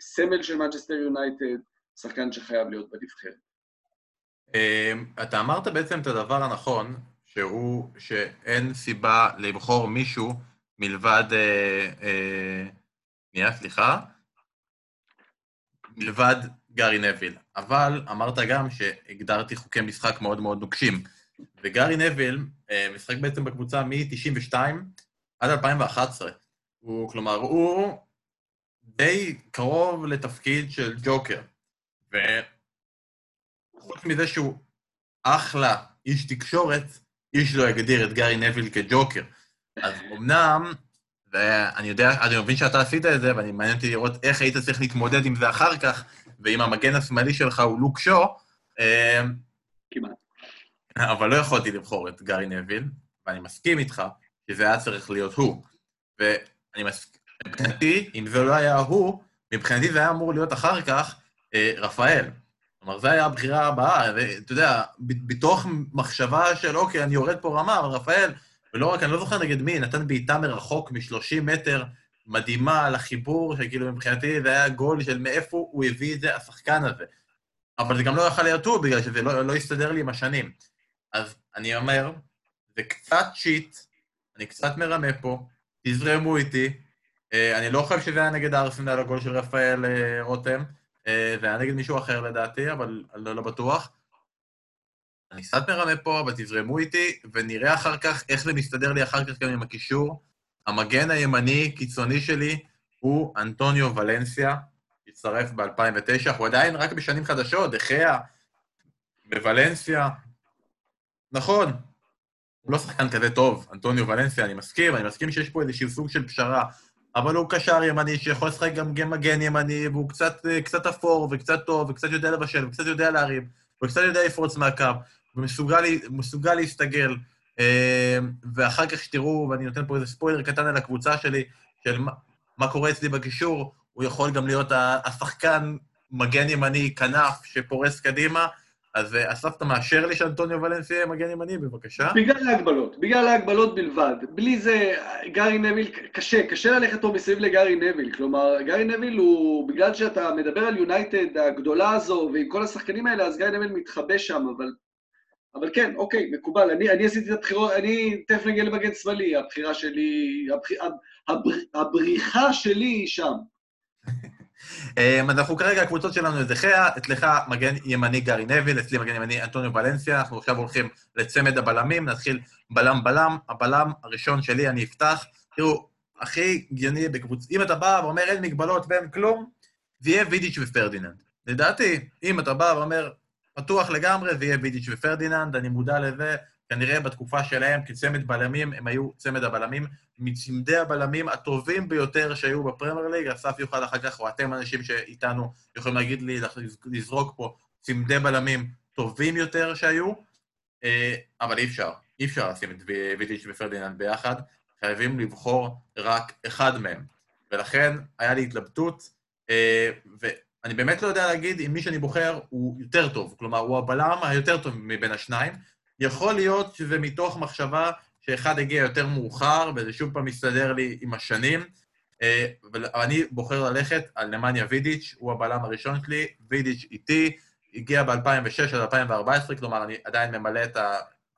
סמל של מנצ'סטר יונייטד, שחקן שחייב להיות בנבחרת.
אתה אמרת בעצם את הדבר הנכון, שהוא שאין סיבה לבחור מישהו מלבד... שנייה, אה, סליחה. מלבד גארי נביל. אבל אמרת גם שהגדרתי חוקי משחק מאוד מאוד נוקשים. וגארי נביל אה, משחק בעצם בקבוצה מ-92 עד 2011. הוא, כלומר, הוא די קרוב לתפקיד של ג'וקר. וחוץ מזה שהוא אחלה איש תקשורת, איש לא יגדיר את גארי נביל כג'וקר. אז אמנם, ואני יודע, אני מבין שאתה עשית את זה, ואני מעניין אותי לראות איך היית צריך להתמודד עם זה אחר כך, ואם המגן השמאלי שלך הוא לוק שו,
כמעט.
אבל לא יכולתי לבחור את גארי נביל, ואני מסכים איתך שזה היה צריך להיות הוא. ואני מסכים, מבחינתי, אם זה לא היה הוא, מבחינתי זה היה אמור להיות אחר כך אה, רפאל. כלומר, זו הייתה הבחירה הבאה, ואתה יודע, בתוך מחשבה של, אוקיי, אני יורד פה רמה, אבל רפאל, ולא רק, אני לא זוכר נגד מי, נתן בעיטה מרחוק מ-30 מטר, מדהימה על החיבור, שכאילו מבחינתי זה היה גול של מאיפה הוא הביא את זה, השחקן הזה. אבל זה גם לא יכול להיות הוא, בגלל שזה לא, לא הסתדר לי עם השנים. אז אני אומר, זה קצת שיט, אני קצת מרמה פה, תזרמו איתי. אה, אני לא חושב שזה היה נגד הארסנל הגול של רפאל אה, רותם, אה, זה היה נגד מישהו אחר לדעתי, אבל אני לא, לא בטוח. אני קצת מרמה פה, אבל תזרמו איתי, ונראה אחר כך איך זה מסתדר לי אחר כך גם עם הקישור. המגן הימני, קיצוני שלי, הוא אנטוניו ולנסיה, הצטרף ב-2009, אנחנו עדיין רק בשנים חדשות, דחיה, בוולנסיה. נכון, הוא לא שחקן כזה טוב, אנטוניו ולנסיה, אני מסכים, אני מסכים שיש פה איזשהו סוג של פשרה, אבל הוא קשר ימני שיכול לשחק גם מגן ימני, והוא קצת, קצת אפור, וקצת טוב, וקצת יודע לבשל, וקצת יודע להרים, וקצת יודע לפרוץ מהקו, ומסוגל להסתגל. אה, ואחר כך שתראו, ואני נותן פה איזה ספוילר קטן על הקבוצה שלי, של מה, מה קורה אצלי בקישור, הוא יכול גם להיות השחקן מגן ימני, כנף, שפורס קדימה, אז אה, אסף, אתה מאשר לי שאנטוניו ולנסיה יהיה מגן ימני, בבקשה?
בגלל ההגבלות, בגלל ההגבלות בלבד. בלי זה, גארי נביל, קשה, קשה ללכת פה מסביב לגארי נביל. כלומר, גארי נביל הוא, בגלל שאתה מדבר על יונייטד הגדולה הזו, ועם כל השחקנים האלה, אז גארי נביל מתחבא שם, אבל... אבל כן, אוקיי, מקובל. אני, אני עשיתי את הבחירות, אני תכף נגיע למגן שמאלי, הבחירה שלי, הבח, הבר, הבריחה שלי היא שם.
אמ, אנחנו כרגע, הקבוצות שלנו זה חיה, אצלך מגן ימני גארי נביל, אצלי מגן ימני אנטוניו ולנסיה, אנחנו עכשיו הולכים לצמד הבלמים, נתחיל בלם-בלם, הבלם הראשון שלי, אני אפתח. תראו, הכי הגיוני בקבוצה, אם אתה בא ואומר אין מגבלות ואין כלום, זה יהיה וידיץ' ופרדיננד. לדעתי, אם אתה בא ואומר, פתוח לגמרי, זה יהיה וידיץ' ופרדיננד, אני מודע לזה, כנראה בתקופה שלהם, כצמד בלמים, הם היו צמד הבלמים, מצמדי הבלמים הטובים ביותר שהיו בפרמייר ליג. אסף יוכל אחר כך, או אתם אנשים שאיתנו יכולים להגיד לי, לזרוק פה צמדי בלמים טובים יותר שהיו, אה, אבל אי אפשר. אי אפשר לשים את וידיץ' ופרדיננד ביחד, חייבים לבחור רק אחד מהם. ולכן היה לי התלבטות, אה, ואני באמת לא יודע להגיד אם מי שאני בוחר הוא יותר טוב, כלומר, הוא הבלם היותר טוב מבין השניים. יכול להיות שזה מתוך מחשבה שאחד הגיע יותר מאוחר, וזה שוב פעם מסתדר לי עם השנים, אה, אבל אני בוחר ללכת על נמניה וידיץ', הוא הבלם הראשון שלי, וידיץ' איתי, הגיע ב-2006 עד 2014, כלומר, אני עדיין ממלא את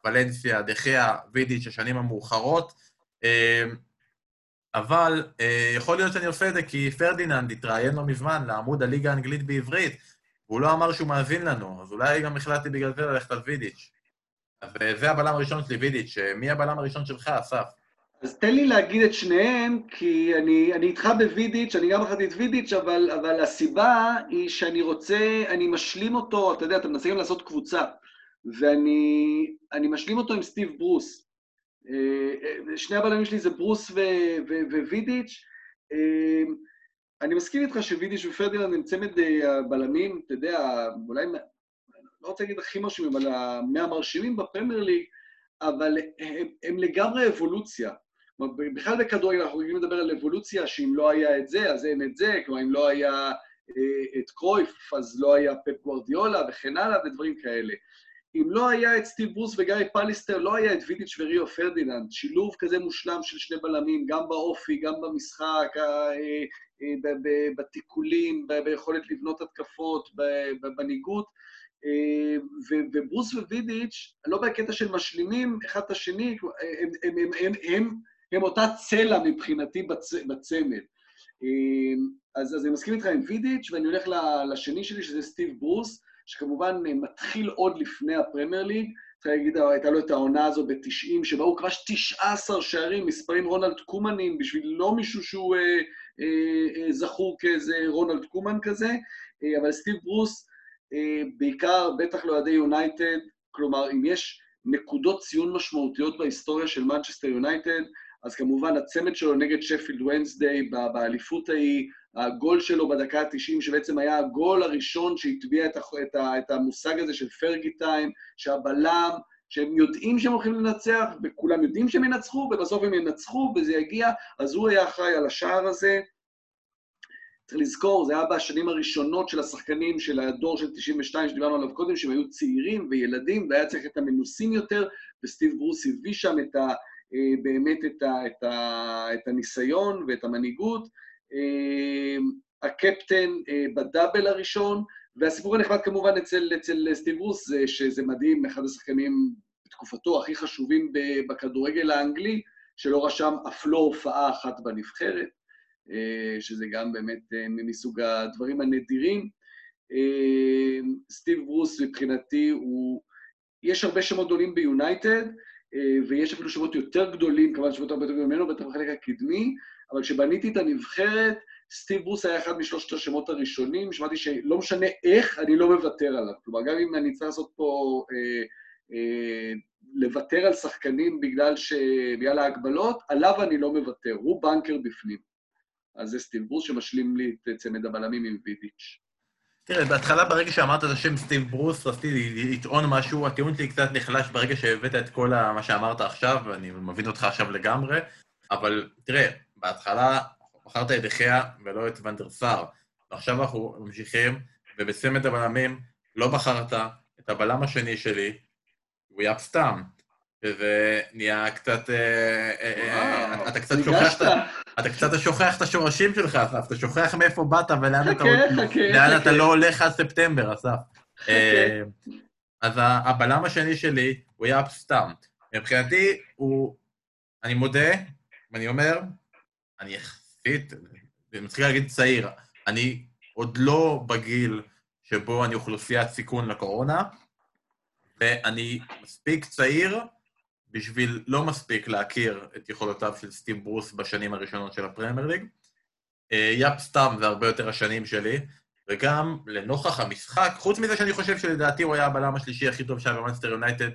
הוולנסיה, דחיה, וידיץ', השנים המאוחרות, אה, אבל אה, יכול להיות שאני עושה את זה כי פרדיננד התראיין לא מזמן לעמוד הליגה האנגלית בעברית, והוא לא אמר שהוא מאזין לנו, אז אולי גם החלטתי בגלל זה ללכת על וידיץ'. וזה הבלם הראשון שלי, וידיץ'. מי הבלם הראשון שלך, אסף?
אז תן לי להגיד את שניהם, כי אני, אני איתך בווידיץ', אני גם בחרתי את וידיץ', אבל, אבל הסיבה היא שאני רוצה, אני משלים אותו, אתה יודע, אתה מנסה גם לעשות קבוצה, ואני משלים אותו עם סטיב ברוס. אה, אה, שני הבלמים שלי זה ברוס ווידיץ'. אה, אני מסכים איתך שווידיץ' ופרדיננד הם צמד הבלמים, אתה יודע, אולי לא רוצה להגיד הכי מרשימים, אבל מהמרשימים בפרמייר ליג, אבל הם, הם לגמרי אבולוציה. בכלל בכדורגל אנחנו רגילים לדבר על אבולוציה, שאם לא היה את זה, אז אין את זה, כלומר, אם לא היה אה, את קרויף, אז לא היה פפ גוורדיולה וכן הלאה, ודברים כאלה. אם לא היה את סטיב ברוס וגארי פליסטר, לא היה את וידיץ' וריו פרדיננד. שילוב כזה מושלם של שני בלמים, גם באופי, גם במשחק, אה, אה, בתיקולים, ביכולת לבנות התקפות, בניגוד. אה, וברוס ווידיץ', לא בקטע של משלימים אחד את השני, הם, הם, הם, הם, הם, הם אותה צלע מבחינתי בצ, בצמד. אה, אז, אז אני מסכים איתך עם וידיץ', ואני הולך לשני שלי, שזה סטיב ברוס, שכמובן מתחיל עוד לפני הפרמייר ליג. צריך להגיד, הייתה לו את העונה הזו ב-90, שבה הוא כבש 19 שערים, מספרים רונלד קומניים, בשביל לא מישהו שהוא אה, אה, אה, זכור כאיזה רונלד קומן כזה, אה, אבל סטיב ברוס, אה, בעיקר, בטח לאוהדי יונייטד, כלומר, אם יש נקודות ציון משמעותיות בהיסטוריה של מנצ'סטר יונייטד, אז כמובן הצמד שלו נגד שפילד ונסדיי באליפות ההיא, הגול שלו בדקה ה-90, שבעצם היה הגול הראשון שהטביע את, את, את המושג הזה של פרגי טיים, שהבלם, שהם יודעים שהם הולכים לנצח, וכולם יודעים שהם ינצחו, ובסוף הם ינצחו, וזה יגיע, אז הוא היה אחראי על השער הזה. צריך לזכור, זה היה בשנים הראשונות של השחקנים של הדור של 92 שדיברנו עליו קודם, שהם היו צעירים וילדים, והיה צריך את המנוסים יותר, וסטיב ברוס הביא שם את ה, אה, באמת את, ה, את, ה, את הניסיון ואת המנהיגות. אה, הקפטן אה, בדאבל הראשון, והסיפור הנחמד כמובן אצל, אצל סטיב ברוס זה שזה מדהים, אחד השחקנים בתקופתו הכי חשובים בכדורגל האנגלי, שלא רשם אף לא הופעה אחת בנבחרת, שזה גם באמת מסוג הדברים הנדירים. סטיב ברוס מבחינתי הוא... יש הרבה שמות גדולים ביונייטד, ויש אפילו שמות יותר גדולים, כמובן שמות הרבה יותר גדולים ממנו, בטח בחלק הקדמי, אבל כשבניתי את הנבחרת, סטיב ברוס היה אחד משלושת השמות הראשונים, שמעתי שלא משנה איך, אני לא מוותר עליו. כלומר, גם אם אני צריך לעשות פה, אה, אה, לוותר על שחקנים בגלל, ש... בגלל ההגבלות, עליו אני לא מוותר, הוא בנקר בפנים. אז זה סטיב ברוס שמשלים לי את צמד הבלמים עם וידיץ'.
תראה, בהתחלה, ברגע שאמרת את השם סטיב ברוס, רציתי לטעון משהו, הטיעון שלי קצת נחלש ברגע שהבאת את כל מה שאמרת עכשיו, ואני מבין אותך עכשיו לגמרי, אבל תראה, בהתחלה בחרת את דחיה ולא את ונדרסאר. ועכשיו אנחנו ממשיכים, ובצמד הבלמים לא בחרת את הבלם השני שלי, הוא יאפ סתם. וזה נהיה קצת... אה, אה, אה, אתה קצת שוכח... אתה קצת שוכח את השורשים שלך, אסף. אתה שוכח מאיפה באת ולאן אתה לא הולך עד ספטמבר, אסף. אז הבלם השני שלי הוא יאפ סתם. מבחינתי, הוא... אני מודה, ואני אומר, אני יחסית, אני מתחיל להגיד צעיר, אני עוד לא בגיל שבו אני אוכלוסיית סיכון לקורונה, ואני מספיק צעיר בשביל לא מספיק להכיר את יכולותיו של סטיב ברוס בשנים הראשונות של הפרמייר ליג. אה, יאפ סטאם זה הרבה יותר השנים שלי, וגם לנוכח המשחק, חוץ מזה שאני חושב שלדעתי הוא היה הבלם השלישי הכי טוב שהיה במאנסטר יונייטד,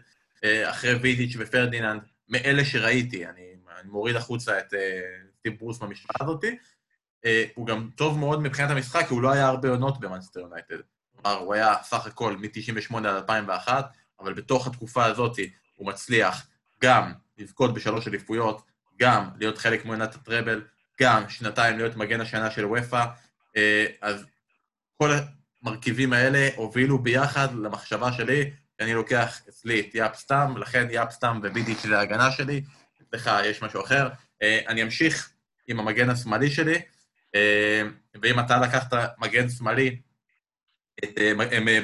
אה, אחרי וידיץ' ופרדיננד, מאלה שראיתי, אני, אני מוריד החוצה את אה, סטיב ברוס במשוואה הזאת. הוא גם טוב מאוד מבחינת המשחק, כי הוא לא היה הרבה עונות במאנסטר יונייטד. כלומר, הוא היה סך הכל מ-98 עד 2001, אבל בתוך התקופה הזאת הוא מצליח גם לזכות בשלוש אליפויות, גם להיות חלק מעונת הטראבל, גם שנתיים להיות מגן השנה של וופא, אה, אז כל המרכיבים האלה הובילו ביחד למחשבה שלי, שאני לוקח אצלי את יאפ סטאם, לכן יאפ סטאם ובידיץ' זה ההגנה שלי, אצלך יש משהו אחר. אה, אני אמשיך עם המגן השמאלי שלי, אה, ואם אתה לקחת מגן שמאלי, את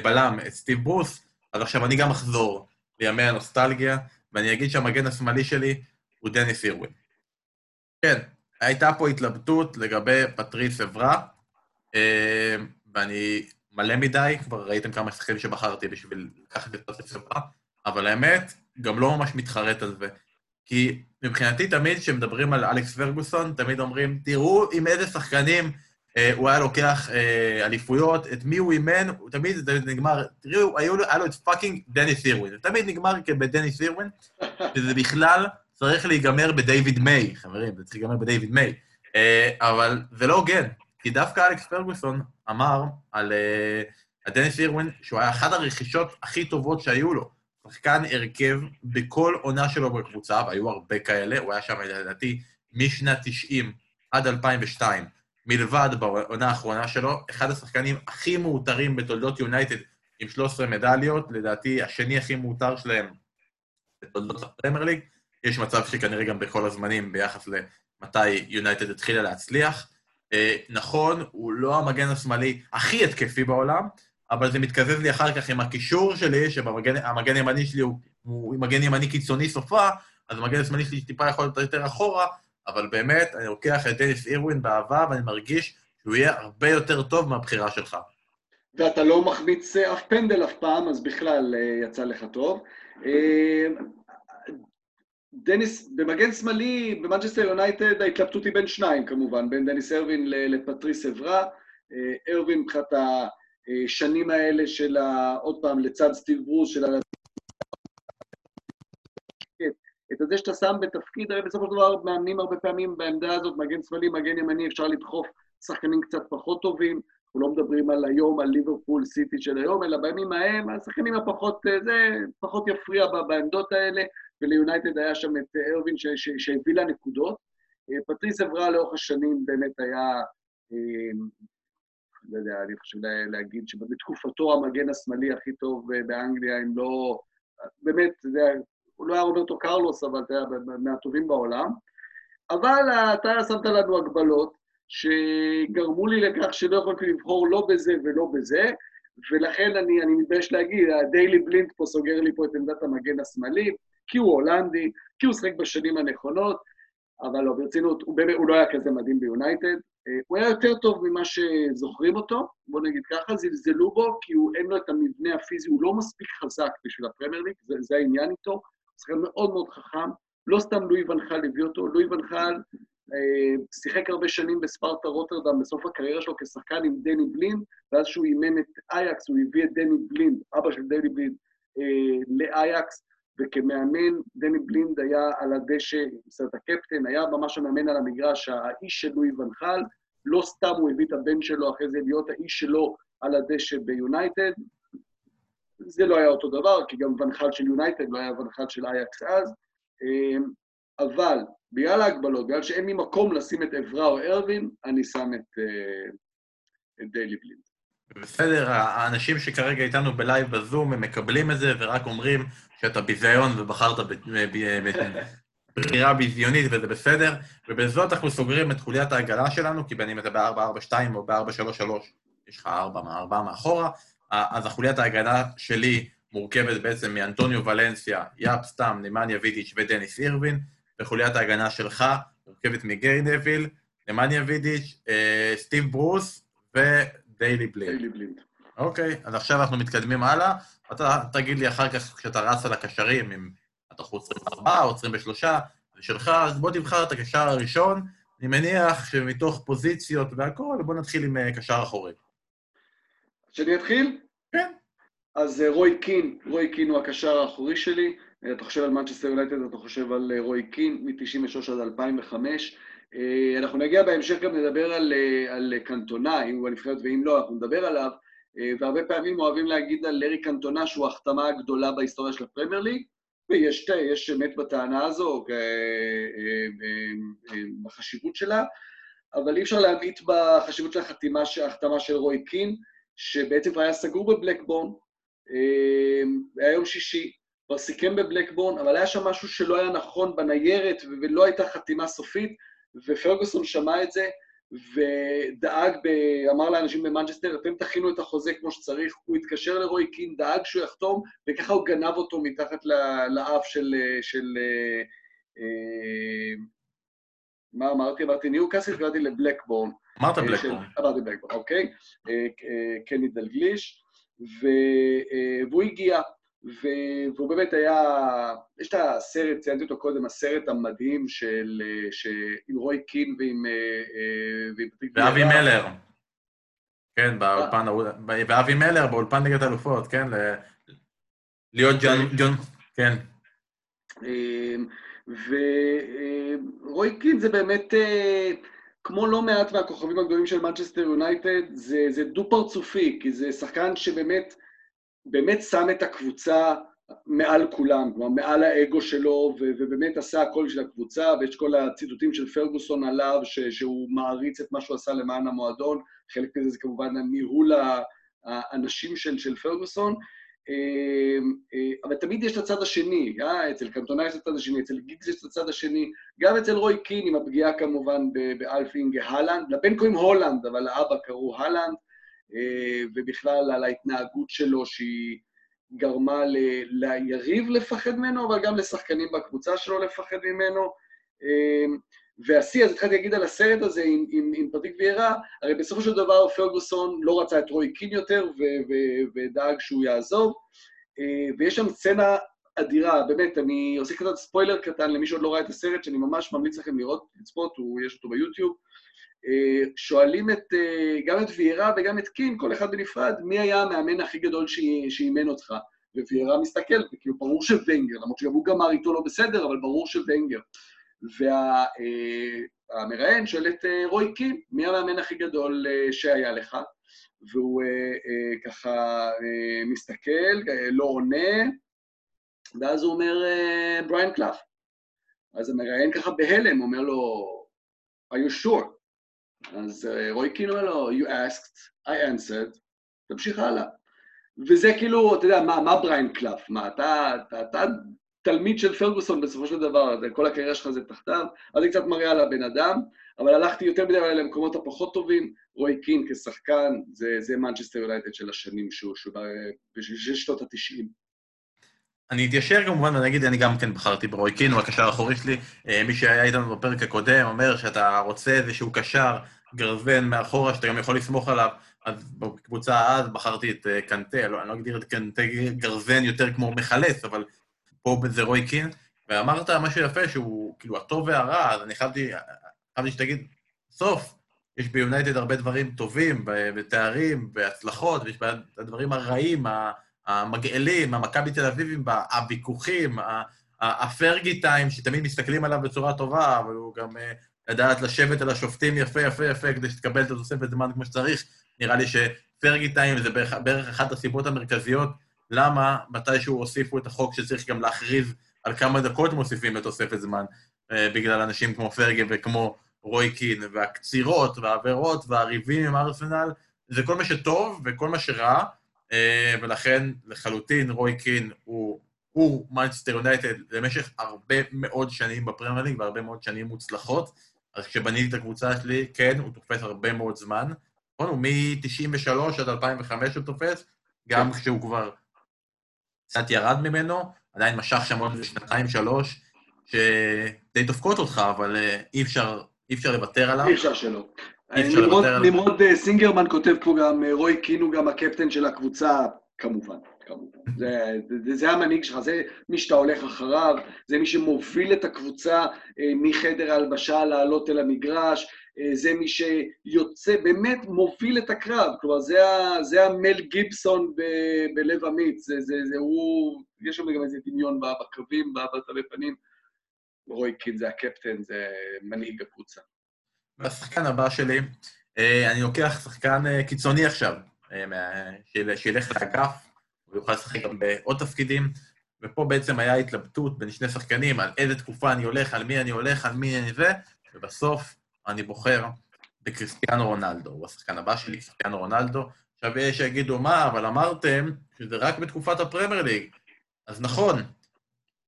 בלם, את סטיב ברוס, אז עכשיו אני גם אחזור לימי הנוסטלגיה, ואני אגיד שהמגן השמאלי שלי הוא דניס אירווין. כן, הייתה פה התלבטות לגבי פטריס אברה, אה, ואני מלא מדי, כבר ראיתם כמה שחקנים שבחרתי בשביל לקחת את פטריס אברה, אבל האמת, גם לא ממש מתחרט על זה. כי מבחינתי תמיד כשמדברים על אלכס פרגוסון, תמיד אומרים, תראו עם איזה שחקנים הוא היה לוקח אה, אליפויות, את מי הוא אימן, הוא תמיד זה נגמר, תראו, היה לו את fucking דניס אירווין, זה תמיד נגמר בדניס אירווין, וזה בכלל צריך להיגמר בדייוויד מיי, חברים, זה צריך להיגמר בדייוויד מיי. אה, אבל זה לא הוגן, כי דווקא אלכס פרגוסון אמר על דניס אירווין שהוא היה אחת הרכישות הכי טובות שהיו לו. שחקן הרכב בכל עונה שלו בקבוצה, והיו הרבה כאלה, הוא היה שם לדעתי משנת 90 עד 2002. מלבד בעונה האחרונה שלו, אחד השחקנים הכי מאותרים בתולדות יונייטד עם 13 מדליות, לדעתי השני הכי מאותר שלהם בתולדות הפרמייר ליג. יש מצב שכנראה גם בכל הזמנים ביחס למתי יונייטד התחילה להצליח. אה, נכון, הוא לא המגן השמאלי הכי התקפי בעולם, אבל זה מתקזז לי אחר כך עם הקישור שלי, שהמגן הימני שלי הוא, הוא מגן ימני קיצוני סופה, אז המגן השמאלי שלי טיפה יכול להיות יותר אחורה, אבל באמת, אני לוקח את דניס אירווין באהבה, ואני מרגיש שהוא יהיה הרבה יותר טוב מהבחירה שלך.
ואתה לא מחמיץ אף פנדל אף פעם, אז בכלל אה, יצא לך טוב. אה, דניס, במגן שמאלי, במנצ'סטר יונייטד, ההתלבטות היא בין שניים כמובן, בין דניס ארווין לפטריס אברה. אה, ארווין מבחינת השנים האלה של, עוד פעם, לצד סטיב ברוס, של את זה שאתה שם בתפקיד, הרי בסופו של דבר מאמנים הרבה פעמים בעמדה הזאת, מגן שמאלי, מגן ימני, אפשר לדחוף שחקנים קצת פחות טובים, אנחנו לא מדברים על היום, על ליברפול סיטי של היום, אלא בימים ההם, השחקנים הפחות, אה, זה פחות יפריע בעמדות האלה, וליונייטד היה שם את ארווין שהביא לה נקודות. אה, פטריס אברה לאורך השנים באמת היה, אה, לא יודע, אני חושב להגיד שבתקופתו המגן השמאלי הכי טוב באנגליה, אם לא, באמת, זה הוא לא היה רוברטו קרלוס, אבל אתה יודע, מהטובים בעולם. אבל אתה שמת לנו הגבלות שגרמו לי לכך שלא יכולתי לבחור לא בזה ולא בזה, ולכן אני, אני מתבייש להגיד, הדיילי בלינד פה סוגר לי פה את עמדת המגן השמאלי, כי הוא הולנדי, כי הוא שחק בשנים הנכונות, אבל לא, ברצינות, הוא, באמת, הוא לא היה כזה מדהים ביונייטד. אה, הוא היה יותר טוב ממה שזוכרים אותו, בוא נגיד ככה, זלזלו בו, כי הוא, אין לו את המבנה הפיזי, הוא לא מספיק חזק בשביל הפרמייר ליג, זה, זה העניין איתו. שחקן מאוד מאוד חכם, לא סתם לואי ואן חאל הביא אותו, לואי ואן חאל אה, שיחק הרבה שנים בספרטה רוטרדם בסוף הקריירה שלו כשחקן עם דני בלינד, ואז שהוא אימן את אייאקס, הוא הביא את דני בלינד, אבא של דני בלינד, אה, לאייאקס, וכמאמן, דני בלינד היה על הדשא, בסרט הקפטן, היה ממש המאמן על המגרש, האיש של לואי ואן חאל, לא סתם הוא הביא את הבן שלו אחרי זה להיות האיש שלו על הדשא ביונייטד. זה לא היה אותו דבר, כי גם ואן חאל של יונייטד לא היה ואן חאל של אייאקס אז. אה, אבל בגלל ההגבלות, בגלל שאין לי מקום לשים את אברה או ארווין, אני שם את, uh, את דיילי בלינד.
בסדר, האנשים שכרגע איתנו ב live בזום, הם מקבלים את זה ורק אומרים שאתה ביזיון ובחרת בבחירה ביזיונית וזה בסדר, ובזאת אנחנו סוגרים את חוליית העגלה שלנו, כי בין אם אתה ב-442 או ב-433, יש לך 4 4 מאחורה, אז החוליית העגלה שלי מורכבת בעצם מאנטוניו ולנסיה, יאפ סטאם, נימניה וידיץ' ודניס אירווין, וחוליית ההגנה שלך מורכבת מגרי נביל, נמניה וידיץ', אה, סטיב ברוס ודיילי בלינד.
דיילי בלינד.
אוקיי, אז עכשיו אנחנו מתקדמים הלאה. אתה תגיד לי אחר כך, כשאתה רץ על הקשרים, אם אתה חוץ 24 או 23, זה שלך, אז בוא תבחר את הקשר הראשון. אני מניח שמתוך פוזיציות והכול, בוא נתחיל עם אה, קשר אחורי.
שאני אתחיל?
כן.
אז אה, רוי קין, רוי קין הוא הקשר האחורי שלי. אתה חושב על מנצ'סטר יונייטד, אתה חושב על אה, רוי קין מ-93 עד 2005. אה, אנחנו נגיע בהמשך גם לדבר על, אה, על קנטונה, אם הוא בנבחרת ואם לא, אנחנו נדבר עליו. והרבה פעמים אוהבים להגיד על לארי קנטונה שהוא ההחתמה הגדולה בהיסטוריה של הפרמייר ליג, ויש יש אמת בטענה הזו, בחשיבות שלה, אבל אי אפשר להמעיט בחשיבות של החתימה, ההחתמה של רוי קין, שבעצם כבר היה סגור בבלקבורן, היה יום שישי, כבר סיכם בבלקבורן, אבל היה שם משהו שלא היה נכון בניירת ולא הייתה חתימה סופית, ופרגוסון שמע את זה ודאג, ב... אמר לאנשים במנצ'סטר, אתם תכינו את החוזה כמו שצריך, הוא התקשר לרוי קין, דאג שהוא יחתום, וככה הוא גנב אותו מתחת לאף של... של אה, מה אמרתי? אמרתי ניו קאסל, קראתי לבלקבורן.
אמרת בלקבורן.
אמרתי בלקבורן, אוקיי. אה, קני דלגליש, והוא הגיע. והוא באמת היה, יש את הסרט, ציינתי אותו קודם, הסרט המדהים של, עם רוי קין ועם...
אה, ואבי מלר. כן, באולפן, ואבי מלר באולפן נגד אלופות, כן? להיות ג'ון, כן.
ורוי קין זה באמת, אה, כמו לא מעט מהכוכבים הגדולים של מנצ'סטר יונייטד, זה, זה דו-פרצופי, כי זה שחקן שבאמת... באמת שם את הקבוצה מעל כולם, כלומר מעל האגו שלו, ו- ובאמת עשה הכל של הקבוצה, ויש כל הציטוטים של פרגוסון עליו, ש- שהוא מעריץ את מה שהוא עשה למען המועדון, חלק מזה זה כמובן הניהול האנשים של, של פרגוסון, אבל תמיד יש את הצד השני, אה? אצל קנטונה יש את הצד השני, אצל גיגס יש את הצד השני, גם אצל רוי קין, עם הפגיעה כמובן באלף-אינגה הלנד, לבן קוראים הולנד, אבל לאבא קראו הלנד, אה, ובכלל על ההתנהגות שלו שהיא גרמה ל, ליריב לפחד ממנו, אבל גם לשחקנים בקבוצה שלו לפחד ממנו. והשיא, אז התחלתי להגיד על הסרט הזה עם, עם, עם פרטיק ויירה, הרי בסופו של דבר פרגוסון לא רצה את רוי קין יותר ו, ו, ודאג שהוא יעזוב, אה, ויש שם סצנה אדירה, באמת, אני עושה קצת ספוילר קטן למי שעוד לא ראה את הסרט, שאני ממש ממליץ לכם לראות, לצפות, הוא, יש אותו ביוטיוב. אה, שואלים את, אה, גם את ויירה וגם את קין, כל אחד בנפרד, מי היה המאמן הכי גדול שאימן אותך? וויירה מסתכל, וכאילו ברור שוונגר, למרות שגם הוא גמר איתו לא בסדר, אבל ברור שוונגר. והמראיין וה, שואל את רוי קין, מי המאמן הכי גדול שהיה לך? והוא ככה מסתכל, לא עונה, ואז הוא אומר, בריין קלף. אז המראיין ככה בהלם, אומר לו, are you sure? אז אה, רועי קין אומר לו, you asked, I answered, תמשיך הלאה. וזה כאילו, אתה יודע, מה, מה בריין קלף? מה, אתה, אתה, אתה תלמיד של פרגוסון בסופו של דבר, כל הקריירה שלך זה תחתיו, אז זה קצת מראה על הבן אדם, אבל הלכתי יותר מדי למקומות הפחות טובים, רוי קין כשחקן, זה, זה מנצ'סטר יונייטד של השנים שהוא, שהוא בשנות ה-90.
אני אתיישר כמובן ואני אגיד, אני גם כן בחרתי ברוי קין, הוא הקשר האחורי שלי. אה, מי שהיה איתנו בפרק הקודם אומר שאתה רוצה איזשהו קשר גרזן מאחורה, שאתה גם יכול לסמוך עליו. אז בקבוצה אז בחרתי את אה, קנטה, לא, אני לא אגדיר את קנטה גרזן יותר כמו מחלץ, אבל פה זה רוי קין. ואמרת משהו יפה, שהוא כאילו הטוב והרע, אז אני חייבתי, חייבתי שתגיד, סוף, יש ביונייטד הרבה דברים טובים, בתארים, בהצלחות, ויש את הדברים הרעים, המגעילים, המכבי תל אביבים, הוויכוחים, הפרגי טיים, שתמיד מסתכלים עליו בצורה טובה, אבל הוא גם אה, לדעת לשבת על השופטים יפה, יפה, יפה, כדי שתקבל את התוספת זמן כמו שצריך. נראה לי שפרגי טיים זה בערך אחת הסיבות המרכזיות למה מתישהו הוסיפו את החוק שצריך גם להכריז על כמה דקות מוסיפים לתוספת זמן, אה, בגלל אנשים כמו פרגי וכמו רוי קין, והקצירות והעבירות והריבים עם ארסנל, זה כל מה שטוב וכל מה שרע, אה, ולכן לחלוטין רוי קין הוא, הוא מנצ'סטר יונייטד למשך הרבה מאוד שנים בפרמייר ליג והרבה מאוד שנים מוצלחות. אז כשבניתי את הקבוצה שלי, כן, הוא תופס הרבה מאוד זמן. נכון, הוא מ-93 עד 2005 הוא תופס, גם כן. כשהוא כבר קצת ירד ממנו, עדיין משך שם עוד שנתיים-שלוש, שדי דופקות אותך, אבל אה, אי אפשר, אי אפשר לוותר עליו.
אי אפשר שלא. נמרוד אה, סינגרמן כותב פה גם, אה, רוי קין הוא גם הקפטן של הקבוצה, כמובן, כמובן. זה, זה, זה המנהיג שלך, זה מי שאתה הולך אחריו, זה מי שמוביל את הקבוצה אה, מחדר ההלבשה לעלות אל המגרש, זה מי שיוצא, באמת מוביל את הקרב, כלומר, זה, זה המל גיבסון ב, בלב אמיץ, זה, זה, זה הוא, יש שם גם איזה דמיון בקרבים, בתווי פנים. רוי קין זה הקפטן, זה מנהיג הקבוצה.
והשחקן הבא שלי, אה, אני לוקח שחקן אה, קיצוני עכשיו, אה, שילך לאגף, הוא יוכל לשחק גם בעוד תפקידים, ופה בעצם היה התלבטות בין שני שחקנים, על איזה תקופה אני הולך, על מי אני הולך, על מי אני זה, ובסוף אני בוחר בקריסטיאנו רונלדו, הוא השחקן הבא שלי, קריסטיאנו רונלדו. עכשיו יש שיגידו, מה, אבל אמרתם שזה רק בתקופת הפרמייר ליג. אז נכון,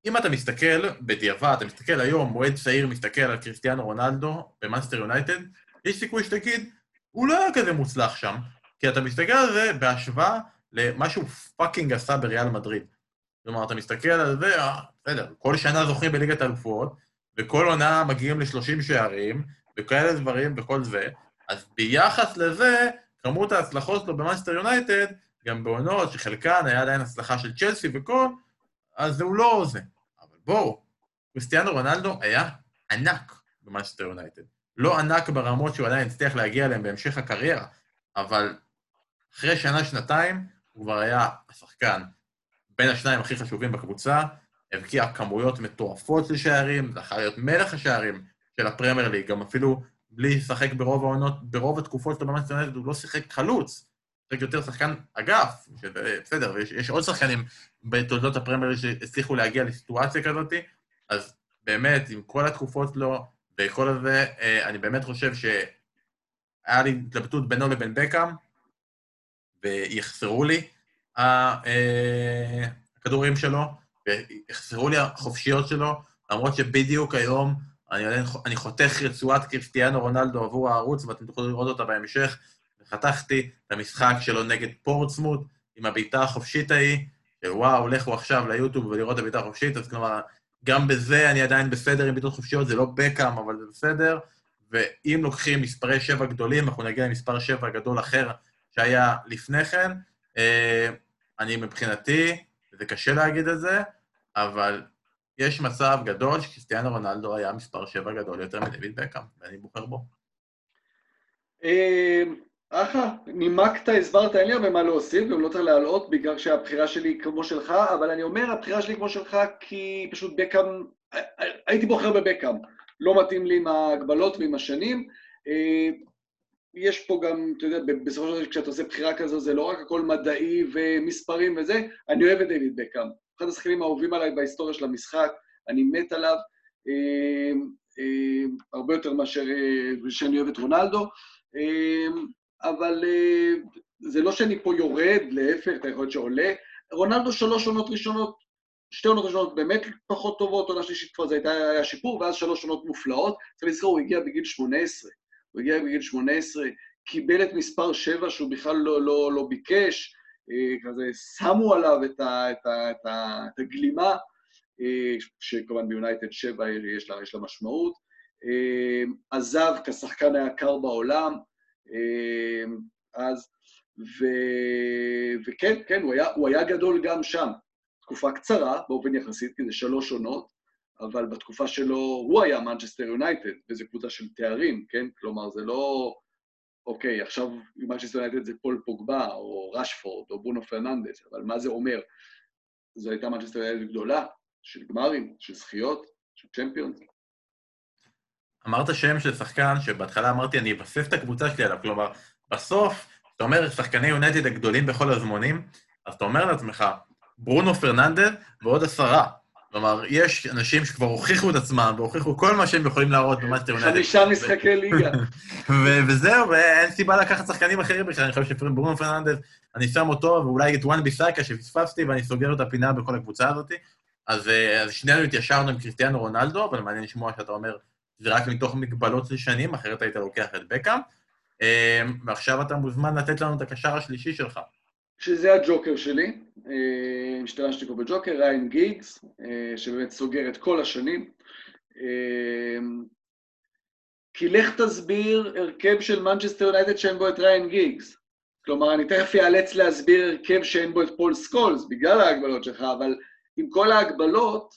אם אתה מסתכל בדיעבד, אתה מסתכל היום, מועד צעיר מסתכל על קריסטיאנו רונלדו במאנסטר יונייטד, יש סיכוי שתגיד, הוא לא היה כזה מוצלח שם, כי אתה מסתכל על זה בהשוואה למה שהוא fucking עשה בריאל מדריד. כלומר, אתה מסתכל על זה, אה, בסדר, כל שנה זוכים בליגת האלופות, וכל עונה מגיעים ל-30 שערים, וכאלה דברים וכל זה, אז ביחס לזה, כמות ההצלחות שלו במאנסטר יונייטד, גם בעונות שחלקן היה עדיין הצלחה של צ'לסי וכל, אז הוא לא זה. אבל בואו, קריסטיאנו רונלדו היה ענק במאנסטר יונייטד. לא ענק ברמות שהוא עדיין הצליח להגיע אליהן בהמשך הקריירה, אבל אחרי שנה-שנתיים הוא כבר היה השחקן בין השניים הכי חשובים בקבוצה, הבקיע כמויות מטורפות של שערים, זכה להיות מלך השערים של הפרמייר ליג, גם אפילו בלי לשחק ברוב העונות, ברוב התקופות שלו במאנסטר יונייטד הוא לא שיחק חלוץ, שיחק יותר שחקן אגף, בסדר, ויש עוד שחקנים בתולדות הפרמייר שהצליחו להגיע לסיטואציה כזאת, אז באמת, עם כל התקופות שלו וכל הזה, אה, אני באמת חושב שהיה לי התלבטות בינו לבין בקאם, ויחסרו לי אה, הכדורים שלו, ויחסרו לי החופשיות שלו, למרות שבדיוק היום אני, אני חותך רצועת קריסטיאנו רונלדו עבור הערוץ, ואתם תוכלו לראות אותה בהמשך. וחתכתי את המשחק שלו נגד פורטסמוט, עם הבעיטה החופשית ההיא, שוואו, לכו עכשיו ליוטיוב ולראות את הבעיטה החופשית, אז כלומר, גם בזה אני עדיין בסדר עם בעיטות חופשיות, זה לא בקאם, אבל זה בסדר. ואם לוקחים מספרי שבע גדולים, אנחנו נגיע למספר שבע גדול אחר שהיה לפני כן. אה, אני מבחינתי, זה קשה להגיד את זה, אבל יש מצב גדול שקריסטיאנו רונלדו היה מספר שבע גדול יותר מדויד בקאם, ואני בוחר בו.
אה, אחלה, נימקת, הסברת, אין לי הרבה מה להוסיף, גם לא צריך להלאות בגלל שהבחירה שלי כמו שלך, אבל אני אומר, הבחירה שלי כמו שלך כי פשוט בקאם, הייתי בוחר בבקאם, לא מתאים לי עם ההגבלות ועם השנים. אה, יש פה גם, אתה יודע, בסופו של דבר כשאתה עושה בחירה כזו, זה לא רק הכל מדעי ומספרים וזה, אני אוהב את דיוויד בקאם. אחד השחקנים האהובים עליי בהיסטוריה של המשחק, אני מת עליו, אה, אה, הרבה יותר מאשר שאני אוהב את רונלדו. אבל אה, זה לא שאני פה יורד, להפך, אתה יכול להיות שעולה. רונלדו שלוש עונות ראשונות, שתי עונות ראשונות באמת פחות טובות, עונה שלישית כבר זה הייתה, היה שיפור, ואז שלוש עונות מופלאות. צריך לזכור, הוא הגיע בגיל 18. הוא הגיע בגיל 18, קיבל את מספר 7 שהוא בכלל לא, לא, לא ביקש, כזה שמו עליו את, ה, את, ה, את, ה, את הגלימה, שכמובן ביונייטד 7 יש לה, יש לה משמעות, עזב כשחקן היקר בעולם, אז, ו, וכן, כן, הוא היה, הוא היה גדול גם שם. תקופה קצרה, באופן יחסית, כי זה שלוש עונות, אבל בתקופה שלו הוא היה מנצ'סטר יונייטד, וזו קבוצה של תארים, כן? כלומר, זה לא, אוקיי, עכשיו מנצ'סטר יונייטד זה פול פוגבה, או רשפורד, או ברונו פרננדס, אבל מה זה אומר? זו הייתה מנצ'סטר יונייטד גדולה, של גמרים, של זכיות, של צ'מפיונס.
אמרת שם של שחקן שבהתחלה אמרתי, אני אבסס את הקבוצה שלי עליו, כלומר, בסוף, אתה אומר, שחקני יונייטד הגדולים בכל הזמנים, אז אתה אומר לעצמך, ברונו פרננדז ועוד עשרה. כלומר, יש אנשים שכבר הוכיחו את עצמם והוכיחו כל מה שהם יכולים להראות במנצ'סטר יונייטד.
חמישה משחקי ליגה.
וזהו, ואין סיבה לקחת שחקנים אחרים בכלל, אני חושב שברונו פרננדז, אני שם אותו, ואולי את וואן ביסאקה שפספסתי, ואני סוגר את הפינה בכל הקבוצה הזאת. אז, אה, אז שנינו התיישרנו עם קריסטיאנו רונלדו, אבל מעניין לשמוע שאתה אומר, זה רק מתוך מגבלות של שנים, אחרת היית לוקח את בקאם. אה, ועכשיו אתה מוזמן לתת לנו את הקשר השלישי שלך.
שזה הג'וקר שלי, אה, השתמשתי פה בג'וקר, ריאן גיגס, אה, שבאמת סוגר את כל השנים. אה, כי לך תסביר הרכב של מנצ'סטר יונייטד שאין בו את ריאן גיגס. כלומר, אני תכף אאלץ להסביר הרכב שאין בו את פול סקולס, בגלל ההגבלות שלך, אבל עם כל ההגבלות,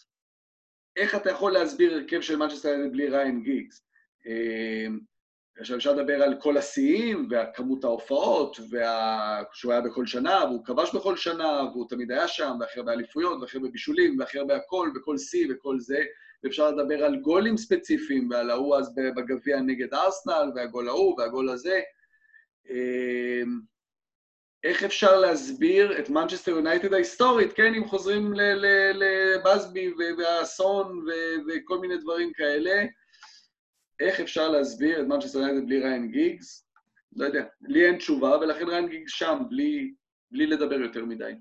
איך אתה יכול להסביר הרכב של מנצ'סטר יונייטד בלי ריאן גיגס? עכשיו אפשר לדבר על כל השיאים, וכמות ההופעות, וה... שהוא היה בכל שנה, והוא כבש בכל שנה, והוא תמיד היה שם, והכי הרבה אליפויות, והכי הרבה בישולים, והכי הרבה הכל, וכל שיא וכל זה, ואפשר לדבר על גולים ספציפיים, ועל ההוא אז בגביע נגד ארסנל, והגול ההוא, והגול הזה. אמ, איך אפשר להסביר את מנצ'סטר יונייטד ההיסטורית, כן, אם חוזרים לבאזבי והאסון וכל מיני דברים כאלה, איך אפשר להסביר את מנצ'סטר יונייטד בלי ריאן גיגס? לא יודע. לי אין תשובה, ולכן ריאן גיגס שם, בלי, בלי לדבר יותר מדי.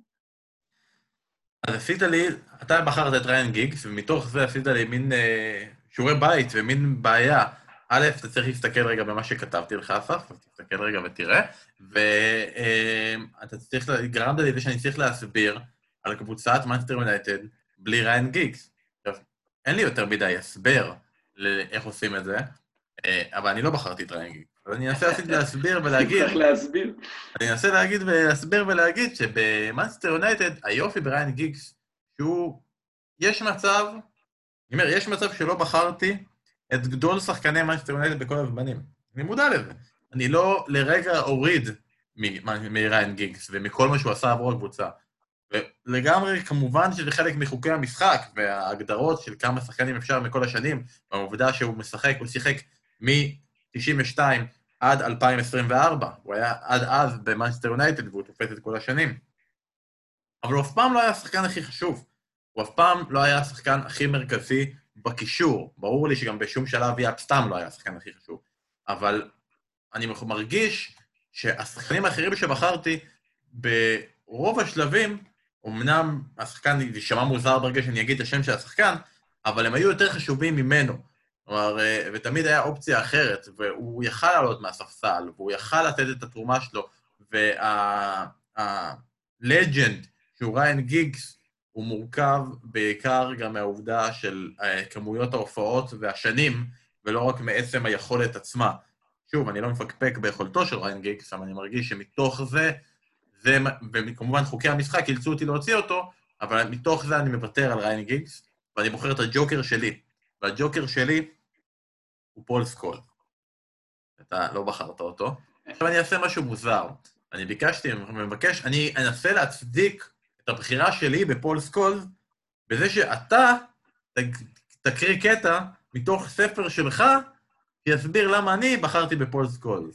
אז עשית לי, אתה בחרת את ריאן גיגס, ומתוך זה עשית לי מין אה, שיעורי בית ומין בעיה. א', אתה צריך להסתכל רגע במה שכתבתי לך, אסף, אז תסתכל רגע ותראה, ואתה אה, צריך, גרמת לי לזה שאני צריך להסביר על קבוצת מנצ'סטר יונייטד בלי ריאן גיגס. אין לי יותר מדי הסבר. לאיך עושים את זה, אה, אבל אני לא בחרתי את ריינגינג. אז אני אנסה להסביר ולהגיד...
צריך להסביר.
אני אנסה להגיד ולהסביר ולהגיד שבמאנסטר יונייטד, היופי בריאן גיגס, שהוא... יש מצב, אני אומר, יש מצב שלא בחרתי את גדול שחקני מאנסטר יונייטד בכל הזמנים. אני מודע לזה. אני לא לרגע אוריד מריאן גיגס ומכל מה שהוא עשה עבור הקבוצה. ולגמרי, כמובן שזה חלק מחוקי המשחק וההגדרות של כמה שחקנים אפשר מכל השנים, והעובדה שהוא משחק, הוא שיחק מ-92 עד 2014, הוא היה עד אז במאנסטר יונייטד והוא תופס את כל השנים. אבל הוא אף פעם לא היה השחקן הכי חשוב, הוא אף פעם לא היה השחקן הכי מרכזי בקישור. ברור לי שגם בשום שלב יאפ סתם לא היה השחקן הכי חשוב, אבל אני מרגיש שהשחקנים האחרים שבחרתי, ברוב השלבים, אמנם השחקן, יישמע מוזר ברגע שאני אגיד את השם של השחקן, אבל הם היו יותר חשובים ממנו. כלומר, אה, ותמיד היה אופציה אחרת, והוא יכל לעלות מהספסל, והוא יכל לתת את התרומה שלו, וה legend, שהוא ריאן גיגס, הוא מורכב בעיקר גם מהעובדה של אה, כמויות ההופעות והשנים, ולא רק מעצם היכולת עצמה. שוב, אני לא מפקפק ביכולתו של ריאן גיגס, אבל אני מרגיש שמתוך זה זה, וכמובן חוקי המשחק אילצו אותי להוציא אותו, אבל מתוך זה אני מוותר על ריאן גיגס, ואני בוחר את הג'וקר שלי. והג'וקר שלי הוא פול סקולס. אתה לא בחרת אותו. עכשיו אני אעשה משהו מוזר. אני ביקשתי, אני מבקש, אני אנסה להצדיק את הבחירה שלי בפול סקולס בזה שאתה תקריא קטע מתוך ספר שלך, שיסביר למה אני בחרתי בפול סקולס.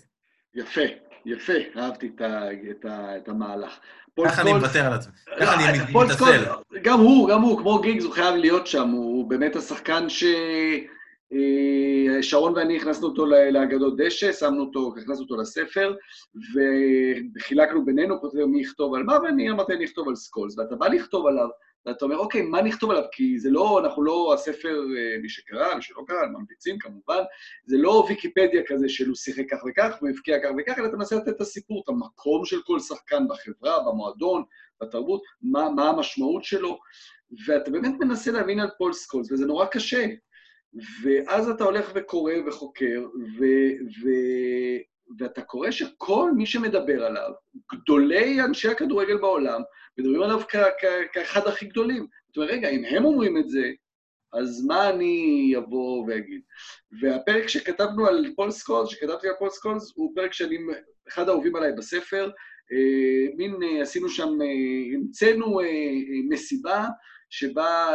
יפה. יפה, אהבתי את, ה, את, ה, את המהלך.
ככה אני מוותר על עצמי, ככה אני מתנצל.
גם הוא, גם הוא, כמו גיגס, הוא חייב להיות שם, הוא באמת השחקן ש... אה, שרון ואני הכנסנו אותו לאגדות דשא, שמנו אותו, הכנסנו אותו לספר, וחילקנו בינינו, כותב מי יכתוב על מה, ואני אמרתי אני אכתוב על סקולס, ואתה בא לכתוב עליו, ואתה אומר, אוקיי, מה נכתוב עליו? כי זה לא, אנחנו לא הספר, אה, מי שקרא, מי שלא קרא, ממליצים כמובן, זה לא ויקיפדיה כזה של הוא שיחק כך וכך, הוא הבקיע כך וכך, אלא אתה מנסה לתת את הסיפור, את המקום של כל שחקן בחברה, במועדון, בתרבות, מה, מה המשמעות שלו, ואתה באמת מנסה להבין על פול סקולס, וזה נורא קשה. ואז אתה הולך וקורא וחוקר, ו, ו, ואתה קורא שכל מי שמדבר עליו, גדולי אנשי הכדורגל בעולם, מדברים עליו כאחד הכי גדולים. זאת אומרת, רגע, אם הם אומרים את זה, אז מה אני אבוא ואגיד? והפרק שכתבנו על פול סקולס, שכתבתי על פול סקולס, הוא פרק שאני, אחד האהובים עליי בספר. אה, מין, אה, עשינו שם, אה, המצאנו מסיבה שבה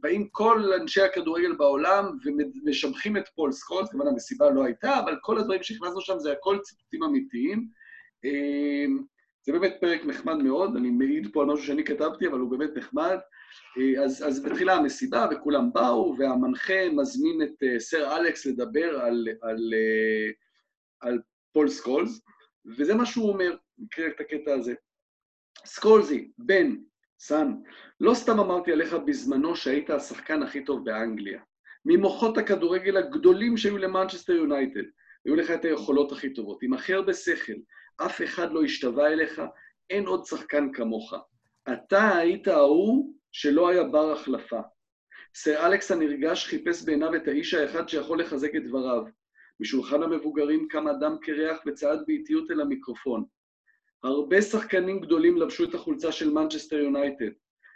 באים כל אנשי הכדורגל בעולם ומשבחים את פול סקולס, כמובן המסיבה לא הייתה, אבל כל הדברים שהכנסנו שם זה הכל ציטוטים אמיתיים. זה באמת פרק נחמד מאוד, אני מעיד פה על משהו שאני כתבתי, אבל הוא באמת נחמד. אז, אז בתחילה המסיבה, וכולם באו, והמנחה מזמין את אה, סר אלכס לדבר על, על, אה, על פול סקולס, וזה מה שהוא אומר, נקרא את הקטע הזה. סקולזי, בן, son, לא סתם אמרתי עליך בזמנו שהיית השחקן הכי טוב באנגליה. ממוחות הכדורגל הגדולים שהיו למנצ'סטר יונייטד, היו לך את היכולות הכי טובות, עם הכי הרבה שכל, אף אחד לא השתווה אליך, אין עוד שחקן כמוך. אתה היית ההוא שלא היה בר החלפה. סר אלכס הנרגש חיפש בעיניו את האיש האחד שיכול לחזק את דבריו. משולחן המבוגרים קם אדם קרח וצעד באיטיות אל המיקרופון. הרבה שחקנים גדולים לבשו את החולצה של מנצ'סטר יונייטד.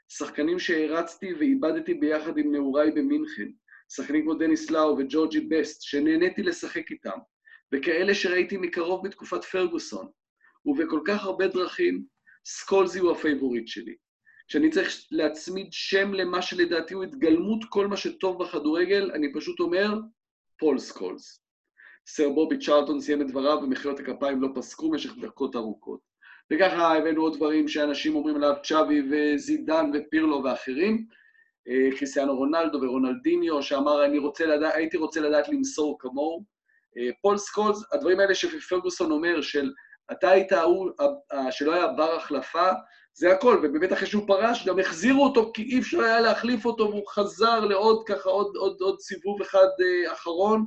שחקנים שהערצתי ואיבדתי ביחד עם נעוריי במינכן. שחקנים כמו דניס לאו וג'ורג' בסט, שנהניתי לשחק איתם. וכאלה שראיתי מקרוב בתקופת פרגוסון. ובכל כך הרבה דרכים, סקולזי הוא ה favorite שלי. כשאני צריך להצמיד שם למה שלדעתי הוא התגלמות כל מה שטוב בכדורגל, אני פשוט אומר, פול סקולס. סר בובי צ'ארלטון סיים את דבריו ומחיאות הכפיים לא פסקו במשך דקות ארוכות. וככה הבאנו עוד דברים שאנשים אומרים עליו, צ'אבי וזידן ופירלו ואחרים. אה, קריסטיאנו רונלדו ורונלדיניו, שאמר, אני רוצה לדע, הייתי רוצה לדעת למסור כמוהו. אה, פול סקולס, הדברים האלה שפרגוסון אומר, של אתה היית ההוא שלא היה בר החלפה, זה הכל, ובאמת אחרי שהוא פרש, גם החזירו אותו כי אי אפשר היה להחליף אותו, והוא חזר לעוד ככה, עוד, עוד, עוד סיבוב אחד אה, אחרון.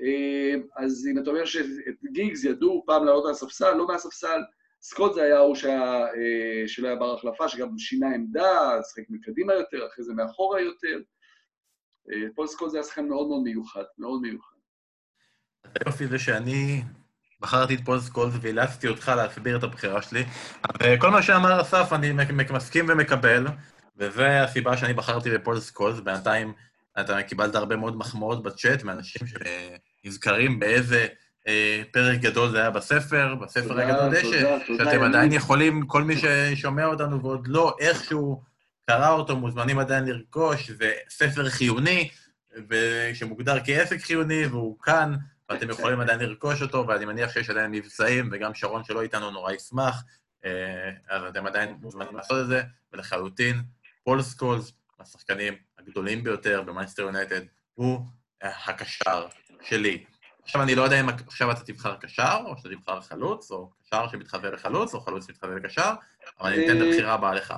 אה, אז אם אתה אומר שאת גיגס ידעו פעם לעלות מהספסל, לא מהספסל, סקולס זה היה ההוא אה, שלא היה בר החלפה, שגם שינה עמדה, שחק מקדימה יותר, אחרי זה מאחורה יותר. אה, פול סקולס זה היה שחקן מאוד מאוד מיוחד, מאוד מיוחד.
היופי זה שאני בחרתי את פול סקולס ואילצתי אותך להסביר את הבחירה שלי. וכל מה שאמר אסף אני מסכים ומקבל, וזה הסיבה שאני בחרתי בפול סקולס. בינתיים אתה קיבלת הרבה מאוד מחמאות בצ'אט מאנשים שנזכרים באיזה אה, פרק גדול זה היה בספר, בספר תודה, הגדול דשא, שאתם עדיין יכולים, כל מי ששומע אותנו ועוד לא איכשהו קרא אותו, מוזמנים עדיין לרכוש, זה ספר חיוני, שמוגדר כעסק חיוני, והוא כאן. ואתם יכולים עדיין לרכוש אותו, ואני מניח שיש עדיין מבצעים, וגם שרון שלא איתנו נורא ישמח, אה, אז אתם עדיין מוזמנים לעשות את זה, ולחלוטין, פול סקולס, השחקנים הגדולים ביותר במנצ'סטר יונייטד, הוא הקשר שלי. עכשיו, אני לא יודע אם עכשיו אתה תבחר קשר, או שאתה תבחר חלוץ, או קשר שמתחווה לחלוץ, או חלוץ שמתחווה לקשר, אבל אני אתן את הבחירה הבאה לך.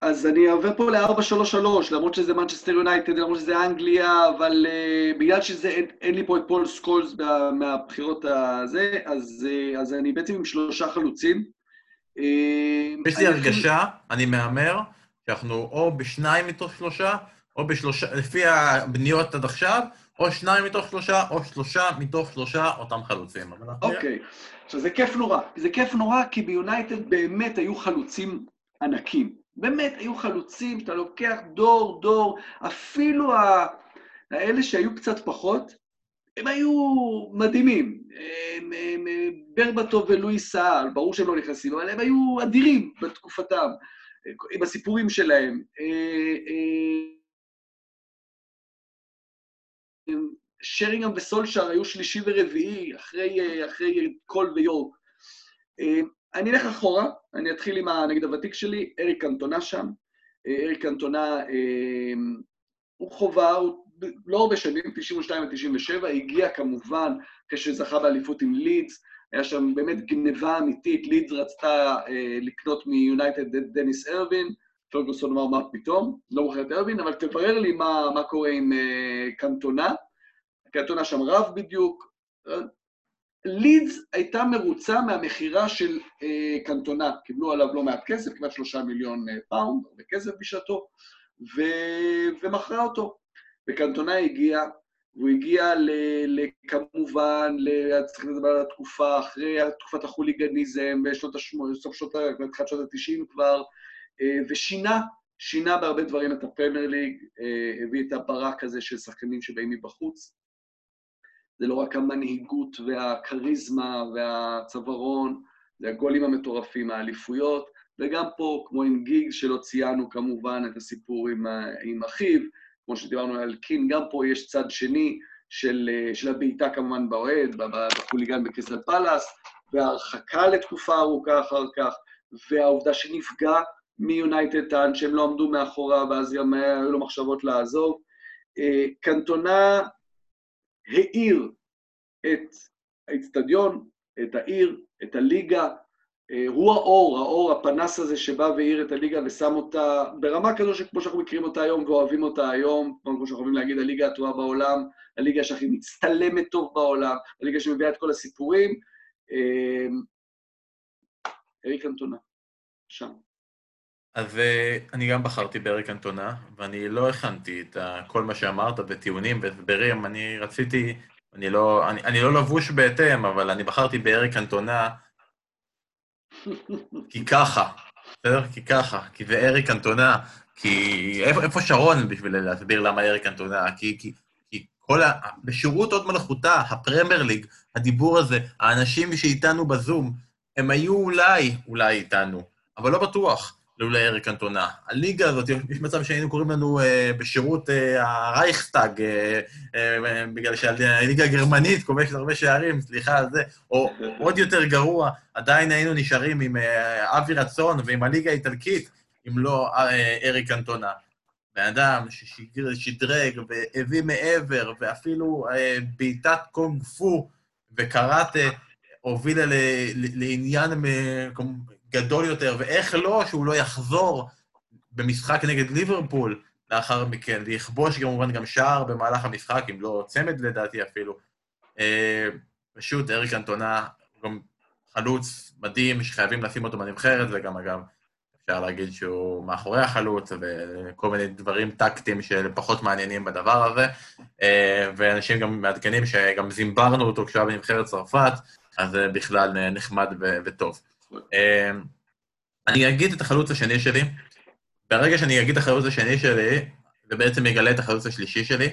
אז אני עובר פה ל-4-3-3, למרות שזה מנצ'סטר יונייטד, למרות שזה אנגליה, אבל אה, בגלל שזה, אין, אין לי פה את פול סקולס מהבחירות הזה, אז, אה, אז אני בעצם עם שלושה חלוצים.
Uh, יש לי הרגשה, אני מהמר, שאנחנו או בשניים מתוך שלושה, או בשלושה, לפי הבניות עד עכשיו, או שניים מתוך שלושה, או שלושה מתוך שלושה אותם חלוצים.
אוקיי, okay. עכשיו זה כיף נורא. זה כיף נורא כי ביונייטד באמת היו חלוצים ענקים. באמת, היו חלוצים, שאתה לוקח דור, דור, אפילו האלה שהיו קצת פחות, הם היו מדהימים. הם, הם, ברבטו ולואי סעל, ברור שהם לא נכנסים, אבל הם היו אדירים בתקופתם, עם הסיפורים שלהם. שרינגהם וסולשר היו שלישי ורביעי, אחרי, אחרי קול ויורק. אני אלך אחורה, אני אתחיל עם הנגד הוותיק שלי, אריק אנטונה שם. אה, אריק אנטונה אה, הוא חובה, הוא לא הרבה שנים, 92 ו-97, הגיע כמובן כשזכה באליפות עם לידס, היה שם באמת גניבה אמיתית, לידס רצתה אה, לקנות מיונייטד את דניס ארווין, פרגוסון אמר, מה פתאום? לא מוכר את ארווין, אבל תברר לי מה, מה קורה עם אה, קנטונה. קנטונה שם רב בדיוק. לידס הייתה מרוצה מהמכירה של אה, קנטונה, קיבלו עליו לא מעט כסף, כמעט שלושה מיליון אה, pound, הרבה כסף בשעתו, ו... ומכרה אותו. וקנטונה הגיע, והוא הגיע ל, כמובן, צריך לדבר על התקופה, אחרי תקופת החוליגניזם, בשנות ה-80, סוף שנות ה... שנות ה-90 כבר, אה, ושינה, שינה בהרבה דברים את הפרמייר ליג, אה, הביא את הברק הזה של שחקנים שבאים מבחוץ. זה לא רק המנהיגות והכריזמה והצווארון, זה הגולים המטורפים, האליפויות, וגם פה, כמו עם גיג, שלא ציינו כמובן את הסיפור עם, עם אחיו, כמו שדיברנו על קין, גם פה יש צד שני של, של הבעיטה כמובן באוהד, בחוליגן בקריסטל פלאס, וההרחקה לתקופה ארוכה אחר כך, והעובדה שנפגע מיונייטד טען שהם לא עמדו מאחוריו, ואז גם היו לו מחשבות לעזוב. אה, קנטונה האיר את האיצטדיון, את העיר, את הליגה, אה, הוא האור, האור, הפנס הזה שבא והאיר את הליגה ושם אותה ברמה כזו שכמו שאנחנו מכירים אותה היום ואוהבים אותה היום, כמו שאנחנו אוהבים להגיד, הליגה הטובה בעולם, הליגה שהכי מצטלמת טוב בעולם, הליגה שמביאה את כל הסיפורים. אה, אריק אנטונה, שם.
אז אה, אני גם בחרתי באריק אנטונה, ואני לא הכנתי את כל מה שאמרת בטיעונים והסברים, אני רציתי, אני לא, אני, אני לא לבוש בהתאם, אבל אני בחרתי באריק קנטונה כי ככה, בסדר? כי ככה, כי זה אריק קנטונה, כי איפה, איפה שרון בשביל להסביר למה אריק קנטונה? כי, כי, כי כל ה... בשירות הוד מלכותה, הפרמייר ליג, הדיבור הזה, האנשים שאיתנו בזום, הם היו אולי, אולי איתנו, אבל לא בטוח. לולא אריק קנטונה. הליגה הזאת, יש מצב שהיינו קוראים לנו אה, בשירות אה, הרייכסטאג, אה, אה, בגלל שהליגה הגרמנית כובשת הרבה שערים, סליחה על זה, או עוד יותר גרוע, עדיין היינו נשארים עם אה, אבי רצון ועם הליגה האיטלקית, אם לא אה, אריק אנטונה. בן אדם ששדרג והביא מעבר, ואפילו אה, בעיטת קונג פו וקראטה הובילה לעניין אה, גדול יותר, ואיך לא שהוא לא יחזור במשחק נגד ליברפול לאחר מכן, ויכבוש כמובן גם שער במהלך המשחק, אם לא צמד לדעתי אפילו. אה, פשוט אריק אנטונה, גם חלוץ מדהים, שחייבים לשים אותו בנבחרת, וגם אגב, אפשר להגיד שהוא מאחורי החלוץ, וכל מיני דברים טקטיים שפחות מעניינים בדבר הזה. אה, ואנשים גם מעדכנים שגם זימברנו אותו כשהוא היה בנבחרת צרפת, אז זה בכלל נחמד וטוב. אמ, אני אגיד את החלוץ השני שלי. ברגע שאני אגיד את החלוץ השני שלי, זה בעצם יגלה את החלוץ השלישי שלי,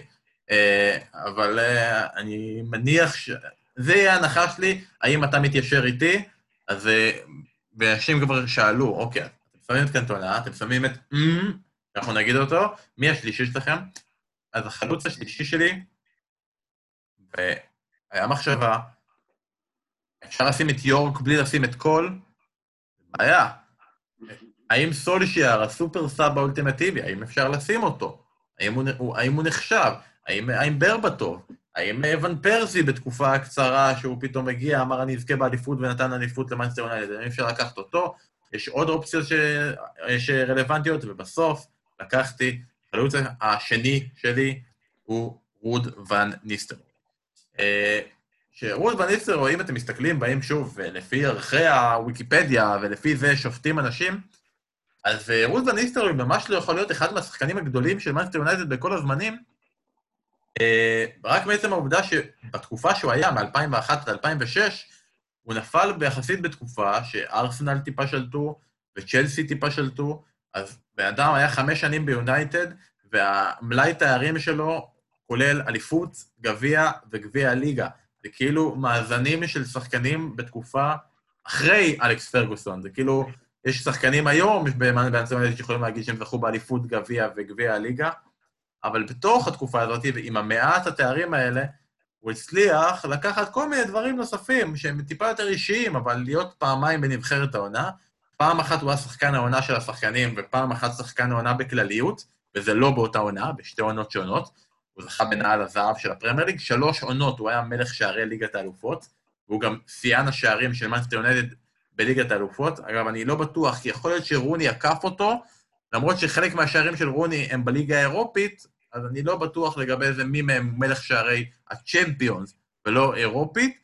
אה, אבל אה, אני מניח ש... זה יהיה ההנחה שלי, האם אתה מתיישר איתי? אז... אה, ואנשים כבר שאלו, אוקיי, אתם שמים את קנטונה, אתם שמים את... אנחנו נגיד אותו, מי השלישי שלכם? אז החלוץ השלישי שלי, והיה מחשבה, אפשר לשים את יורק בלי לשים את קול, בעיה. האם סולישיאר, ה super sub האולטימטיבי, האם אפשר לשים אותו? האם הוא, האם הוא נחשב? האם, האם ברבטוב? האם ון פרסי בתקופה הקצרה שהוא פתאום הגיע, אמר אני אזכה באליפות ונתן אליפות למאנסטר יונייטד, האם אפשר לקחת אותו? יש עוד אופציות ש... שרלוונטיות, ובסוף לקחתי, החלוץ השני שלי הוא רוד ון ניסטר. שרות וניסטרו, אם אתם מסתכלים בהם שוב, לפי ערכי הוויקיפדיה ולפי זה שופטים אנשים, אז אה, רות וניסטרו ממש לא יכול להיות אחד מהשחקנים הגדולים של מנסטר יונייטד בכל הזמנים, אה, רק מעצם העובדה שבתקופה שהוא היה, מ-2001 עד 2006, הוא נפל ביחסית בתקופה שארסנל טיפה שלטו וצ'לסי טיפה שלטו, אז בן אדם היה חמש שנים ביונייטד, והמלאי תארים שלו כולל אליפות, גביע וגביע הליגה. זה כאילו מאזנים של שחקנים בתקופה אחרי אלכס פרגוסון. זה כאילו, יש שחקנים היום באנצמנט שיכולים להגיד שהם זכו באליפות גביע וגביע הליגה, אבל בתוך התקופה הזאת, עם המעט התארים האלה, הוא הצליח לקחת כל מיני דברים נוספים שהם טיפה יותר אישיים, אבל להיות פעמיים בנבחרת העונה. פעם אחת הוא היה שחקן העונה של השחקנים, ופעם אחת שחקן העונה בכלליות, וזה לא באותה עונה, בשתי עונות שונות. הוא זכה בנעל הזהב של הפרמייר ליג, שלוש עונות הוא היה מלך שערי ליגת האלופות, והוא גם שיאן השערים של מנסטר יונדד בליגת האלופות. אגב, אני לא בטוח, כי יכול להיות שרוני עקף אותו, למרות שחלק מהשערים של רוני הם בליגה האירופית, אז אני לא בטוח לגבי זה מי מהם מלך שערי הצ'מפיונס ולא אירופית.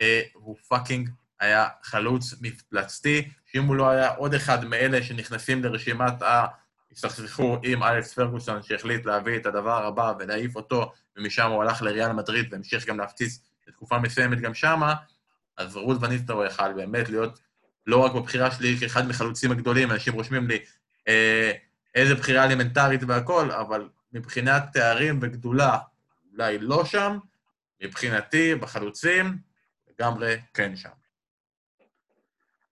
אה, הוא fucking היה חלוץ מפלצתי, שאם הוא לא היה עוד אחד מאלה שנכנסים לרשימת ה... הסתכסכו עם אלכס פרגוסון, שהחליט להביא את הדבר הבא ולהעיף אותו, ומשם הוא הלך לריאל מדריד והמשיך גם להפציץ לתקופה מסוימת גם שמה, אז רוד ואן ניסטלרוי יכל באמת להיות לא רק בבחירה שלי כאחד מחלוצים הגדולים, אנשים רושמים לי אה, איזה בחירה אלמנטרית והכול, אבל מבחינת תארים וגדולה, אולי לא שם, מבחינתי, בחלוצים, לגמרי כן שם.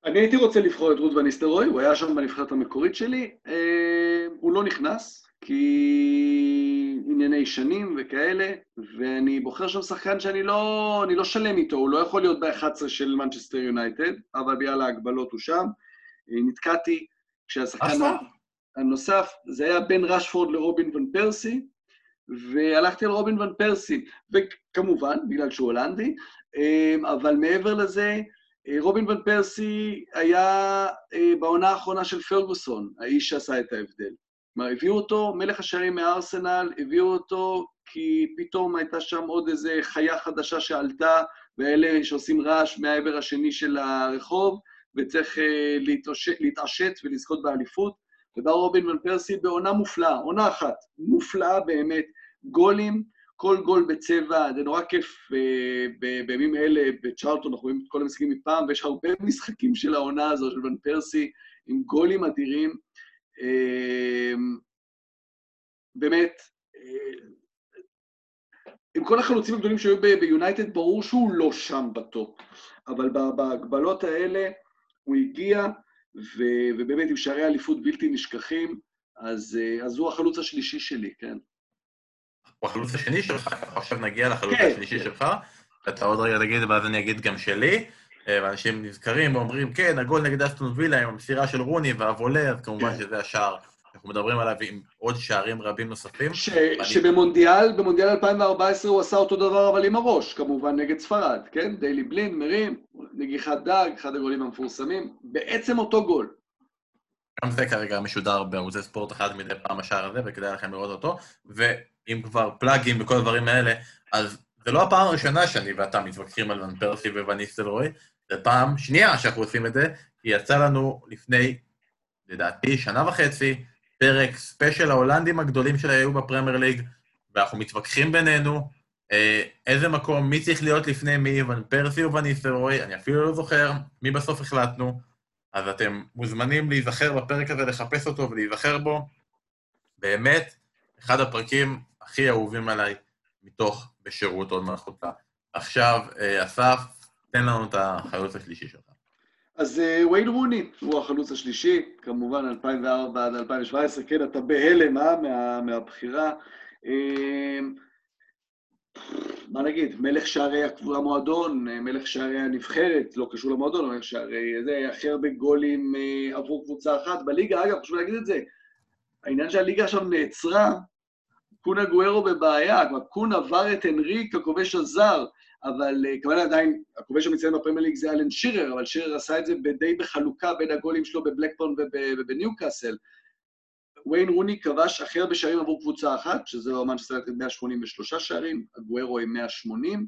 אני הייתי רוצה לבחור את רות וניסטרוי, הוא היה שם בנבחרת המקורית שלי. אה, הוא לא נכנס, כי ענייני שנים וכאלה, ואני בוחר שם שחקן שאני לא, לא שלם איתו, הוא לא יכול להיות ב-11 של מנצ'סטר יונייטד, אבל בגלל ההגבלות הוא שם. אה, נתקעתי כשהשחקן הנוסף, זה היה בין רשפורד לרובין ון פרסי, והלכתי על רובין ון פרסי, וכמובן, בגלל שהוא הולנדי, אה, אבל מעבר לזה, רובין ון פרסי היה אה, בעונה האחרונה של פרגוסון, האיש שעשה את ההבדל. כלומר, הביאו אותו, מלך השערים מארסנל, הביאו אותו כי פתאום הייתה שם עוד איזה חיה חדשה שעלתה, ואלה שעושים רעש מהעבר השני של הרחוב, וצריך אה, להתעשת ולזכות באליפות. ובא רובין ון פרסי בעונה מופלאה, עונה אחת, מופלאה באמת, גולים, כל גול בצבע, זה נורא כיף אה, בימים אלה, בצ'ארלטון, אנחנו רואים את כל המשחקים מפעם, ויש הרבה משחקים של העונה הזו, של ון פרסי, עם גולים אדירים. אה, באמת, אה, עם כל החלוצים הגדולים שהיו ביונייטד, ברור שהוא לא שם בטופ, אבל בהגבלות האלה הוא הגיע, ובאמת עם שערי אליפות בלתי נשכחים, אז, אז הוא החלוץ השלישי שלי, כן.
הוא החלוץ השני שלך, עכשיו נגיע לחלוץ כן. השלישי שלך, אתה עוד רגע תגיד, ואז אני אגיד גם שלי, אה, ואנשים נזכרים ואומרים, כן, הגול נגד אסטון וילה עם המסירה של רוני והוולה, אז כמובן כן. שזה השער. אנחנו מדברים עליו עם עוד שערים רבים נוספים.
ש... ואני... שבמונדיאל, במונדיאל 2014 הוא עשה אותו דבר, אבל עם הראש, כמובן נגד ספרד, כן? דיילי בלין, מרים, נגיחת דג, אחד הגולים המפורסמים, בעצם אותו גול.
גם זה כרגע משודר בערוצי ספורט אחד מדי פעם השער הזה, וכדאי לכם לראות אותו. ואם כבר פלאגים וכל הדברים האלה, אז זה לא הפעם הראשונה שאני ואתה מתווכחים על ון פרסי וואן ניסטלרוי, זה פעם שנייה שאנחנו עושים את זה, כי יצא לנו לפני, לדעתי, שנה וחצי, פרק special ההולנדים הגדולים שהיו בפרמייר ליג, ואנחנו מתווכחים בינינו, אה, איזה מקום, מי צריך להיות לפני מי, ון פרסי או וניסטלרוי, אני אפילו לא זוכר מי בסוף החלטנו. אז אתם מוזמנים להיזכר בפרק הזה, לחפש אותו ולהיזכר בו. באמת, אחד הפרקים הכי אהובים עליי מתוך בשירות עוד מלאכותה. עכשיו, אה, אסף, תן לנו את החלוץ השלישי שלך.
אז אה, וויין רוני הוא החלוץ השלישי, כמובן 2004 עד 2017, כן, אתה בהלם, אה, מה, מהבחירה. אה, מה נגיד, מלך שערי המועדון, מלך שערי הנבחרת, לא קשור למועדון, מלך שערי, זה, הכי הרבה גולים עבור קבוצה אחת בליגה. אגב, חשוב להגיד את זה, העניין שהליגה עכשיו נעצרה, קונה גוארו בבעיה, כלומר, קון עבר את הנריק, הכובש הזר, אבל אה, כמובן עדיין, הכובש המצטיין בפרמייר ליג זה אלן שירר, אבל שירר עשה את זה די בחלוקה בין הגולים שלו בבלקפורן ובניוקאסל. וויין רוני כבש הכי הרבה שערים עבור קבוצה אחת, שזה אומן שסרט 183 שערים, הגוארו עם 180,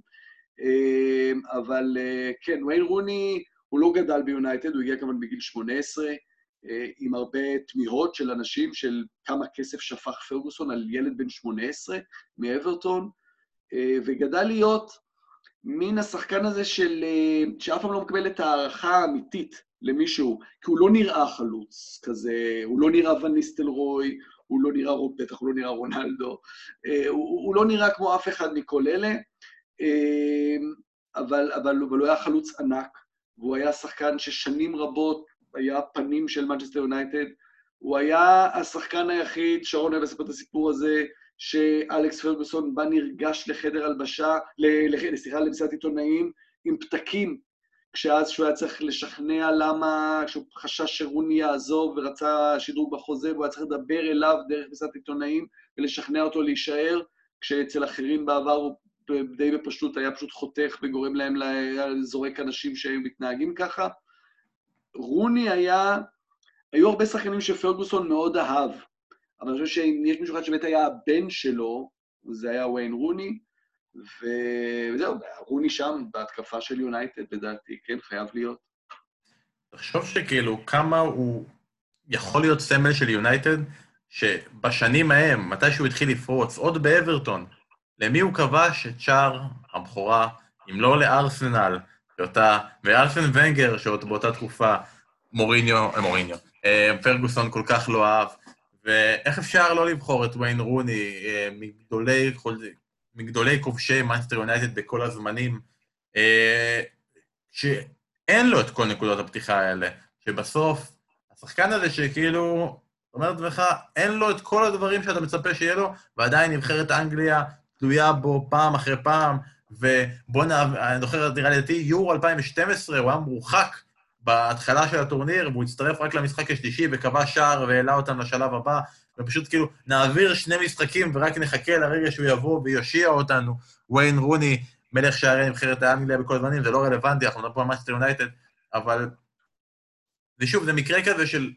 אמ, אבל אה, כן, וויין רוני, הוא לא גדל ביונייטד, הוא הגיע כמובן בגיל 18, אה, עם הרבה תמיהות של אנשים של כמה כסף שפך פרגוסון על ילד בן 18 מאברטון, אה, וגדל להיות מין השחקן הזה של... שאף פעם לא מקבל את ההערכה האמיתית למישהו, כי הוא לא נראה חלוץ כזה, הוא לא נראה וניסטל רוי, הוא לא נראה, בטח הוא לא נראה רונלדו, אה, הוא, הוא לא נראה כמו אף אחד מכל אלה, אה, אבל, אבל, אבל הוא היה חלוץ ענק, והוא היה שחקן ששנים רבות היה פנים של מנצ'סטר יונייטד, הוא היה השחקן היחיד, שרון אוהב לספר את הסיפור הזה, שאלכס פרגוסון בא נרגש לחדר הלבשה, סליחה, למסיעת עיתונאים, עם פתקים כשאז שהוא היה צריך לשכנע למה, כשהוא חשש שרוני יעזוב ורצה שדרוג בחוזה, והוא היה צריך לדבר אליו דרך כניסת עיתונאים ולשכנע אותו להישאר, כשאצל אחרים בעבר הוא די בפשטות היה פשוט חותך וגורם להם לזורק אנשים שהיו מתנהגים ככה. רוני היה היו הרבה שחקנים שפרגוסון מאוד אהב, אבל אני חושב שאם יש מישהו אחד שבאמת היה הבן שלו, זה היה ויין רוני, וזהו, רוני שם בהתקפה של יונייטד, לדעתי, כן, חייב להיות.
תחשוב שכאילו כמה הוא יכול להיות סמל של יונייטד, שבשנים ההם, מתי שהוא התחיל לפרוץ, עוד באברטון, למי הוא כבש את שער הבכורה, אם לא לארסנל, שאותה, וארסן ונגר, שעוד באותה תקופה מוריניו, אה, מוריניו, אה, פרגוסון כל כך לא אהב, ואיך אפשר לא לבחור את ויין רוני אה, מגדולי, מגדולי כובשי מנסטר יונייטד בכל הזמנים, שאין לו את כל נקודות הפתיחה האלה, שבסוף, השחקן הזה שכאילו, אומר לעצמך, אין לו את כל הדברים שאתה מצפה שיהיה לו, ועדיין נבחרת אנגליה תלויה בו פעם אחרי פעם, ובוא נע... אני זוכר, נראה לי, לדעתי, יורו 2012, הוא היה מורחק בהתחלה של הטורניר, והוא הצטרף רק למשחק השלישי וכבש שער והעלה אותם לשלב הבא, ופשוט כאילו, נעביר שני משחקים ורק נחכה לרגע שהוא יבוא ויושיע אותנו. ויין רוני, מלך שערי נבחרת האנגליה בכל הזמנים, זה לא רלוונטי, אנחנו מדברים על מנצ'סטר יונייטד, אבל... ושוב, זה מקרה כזה של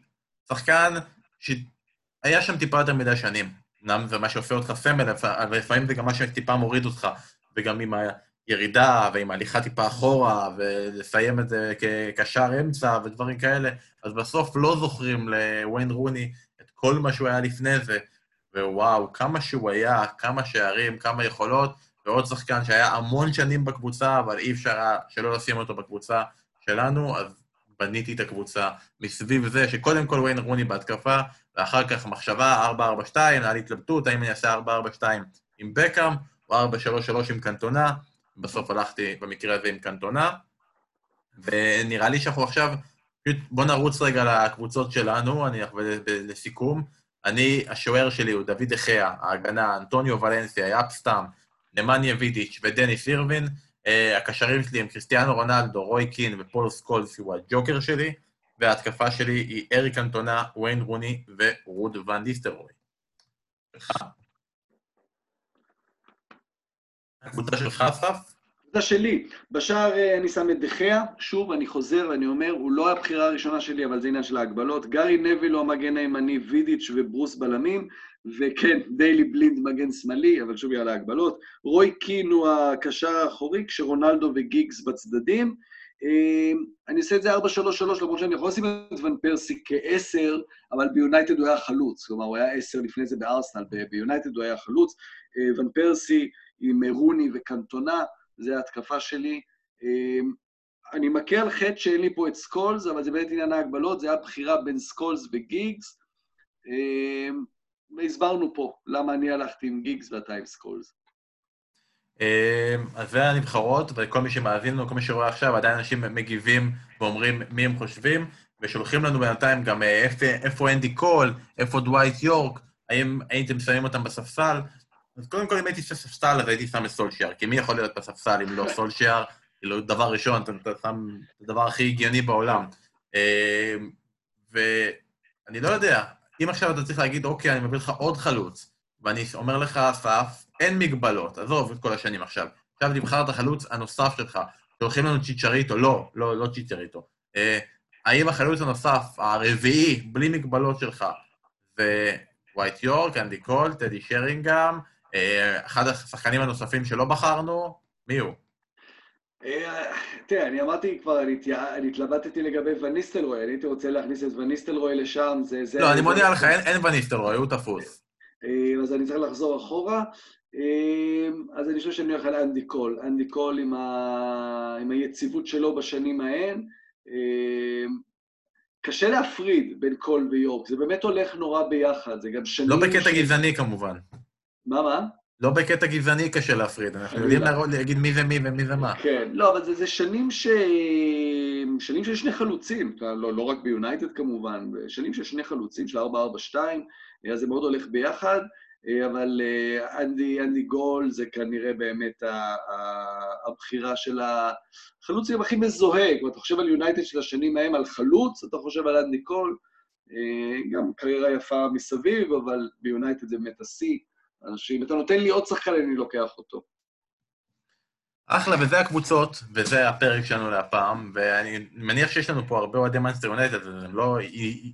שחקן שהיה שם טיפה יותר מדי שנים. אמנם זה מה שעושה אותך סמל, אבל לפעמים זה גם מה שטיפה מוריד אותך, וגם עם הירידה, ועם ההליכה טיפה אחורה, ולסיים את זה כקשר אמצע ודברים כאלה, אז בסוף לא זוכרים לוויין רוני את כל מה שהוא היה לפני זה, ווואו, כמה שהוא היה, כמה שערים, כמה יכולות, ועוד שחקן שהיה המון שנים בקבוצה, אבל אי אפשר היה שלא לשים אותו בקבוצה שלנו, אז בניתי את הקבוצה מסביב זה, שקודם כל וויין רוני בהתקפה, ואחר כך מחשבה 4-4-2, היה לי התלבטות, האם אני אעשה 4-4-2 עם בקאם, או 4-3-3 עם קנטונה, בסוף הלכתי במקרה הזה עם קנטונה, ונראה לי שאנחנו עכשיו, בואו נרוץ רגע לקבוצות שלנו, אני לסיכום. אני, השוער שלי הוא דויד דה חאה, ההגנה, אנטוניו ולנסיה, יאפ סטאם, נמניה וידיץ' ודניס אירווין. אה, הקשרים שלי הם קריסטיאנו רונלדו, רוי קין ופול סקולס, הוא הג'וקר שלי. וההתקפה שלי היא אריק קנטונה, ויין רוני ורוד ואן ניסטלרוי. הקבוצה שלך, אסף?
הקבוצה שלי. בשער אה, אני שם את דחיה, שוב, אני חוזר ואני אומר, הוא לא הבחירה הראשונה שלי, אבל זה עניין של ההגבלות. גארי נביל הוא המגן הימני, וידיץ' וברוס בלמים, וכן, דיילי בלינד מגן שמאלי, אבל שוב יעלה ההגבלות. רוי קין הוא הקשר האחורי, כשרונלדו וגיגס בצדדים. אמ, אני אעשה את זה 4-3-3, למרות שאני יכול לשים את ון פרסי כ-10, אבל ביונייטד הוא היה חלוץ. כלומר, הוא היה 10 לפני זה בארסנל, ביונייטד הוא היה חלוץ. אה, ון פרסי עם רוני וקנטונה, זה ההתקפה שלי. אמ, אני מכה על חטא שאין לי פה את סקולס, אבל זה באמת עניין ההגבלות, זה היה בחירה בין סקולס וגיגס. אמ, והסברנו פה למה אני הלכתי עם גיגס ואתה עם סקולס.
אמ, אז זה הנבחרות, וכל מי שמאזין לנו, כל מי שרואה עכשיו, עדיין אנשים מגיבים ואומרים מי הם חושבים, ושולחים לנו בינתיים גם אה, איפה אנדי קול, איפה דווייט יורק, האם הייתם שמים אותם בספסל. אז קודם כל, אם הייתי ספסל, אז הייתי שם את סולשיאר, כי מי יכול להיות בספסל אם לא סולשיאר? כאילו, דבר ראשון, אתה שם את הדבר הכי הגיוני בעולם. אמ, ואני לא יודע, אם עכשיו אתה צריך להגיד, אוקיי, אני מביא לך עוד חלוץ, ואני אומר לך, אסף, אין מגבלות, עזוב את כל השנים עכשיו. עכשיו תבחר את החלוץ הנוסף שלך. שולחים לנו צ'יצ'ריטו, לא, לא, לא צ'יצ'ריטו. אה, האם החלוץ הנוסף, הרביעי, בלי מגבלות שלך, דווייט יורק, אנדי קול, טדי שרינגהאם, אחד השחקנים הנוספים שלא בחרנו, מי הוא?
אה, תראה, אני אמרתי כבר, אני התלבטתי לגבי וניסטלרוי, אני הייתי רוצה להכניס את וניסטלרוי לשם, זה...
לא, אני מודיע לך, אין וניסטלרוי, הוא תפוס.
אה, אז אני צריך לחזור אחורה. אה, אז אני חושב שאני הולך על אנדי קול. אנדי קול עם, ה... עם היציבות שלו בשנים ההן. אה, קשה להפריד בין קול ויורק, זה באמת הולך נורא ביחד, זה גם שנים...
לא בקטע ש... גזעני כמובן.
מה, מה?
לא בקטע גזעני קשה להפריד, אנחנו יודעים להגיד מי זה מי ומי זה מה.
כן, לא, אבל זה, זה שנים ש... שנים של שני חלוצים, לא, לא רק ביונייטד כמובן, שנים של שני חלוצים, של 4-4-2, אז זה מאוד הולך ביחד, אבל אה, אנדי, אנדי גול זה כנראה באמת הבחירה של החלוץ הכי מזוהה. כלומר, אתה חושב על יונייטד של השנים ההם, על חלוץ, אתה חושב על אנדי גול, אה, גם קריירה יפה מסביב, אבל ביונייטד זה באמת השיא. אנשים, אתה נותן לי עוד שחקן, אני לוקח אותו.
אחלה, וזה הקבוצות, וזה הפרק שלנו להפעם, ואני מניח שיש לנו פה הרבה אוהדי מנסטר יונייטד, אז הם לא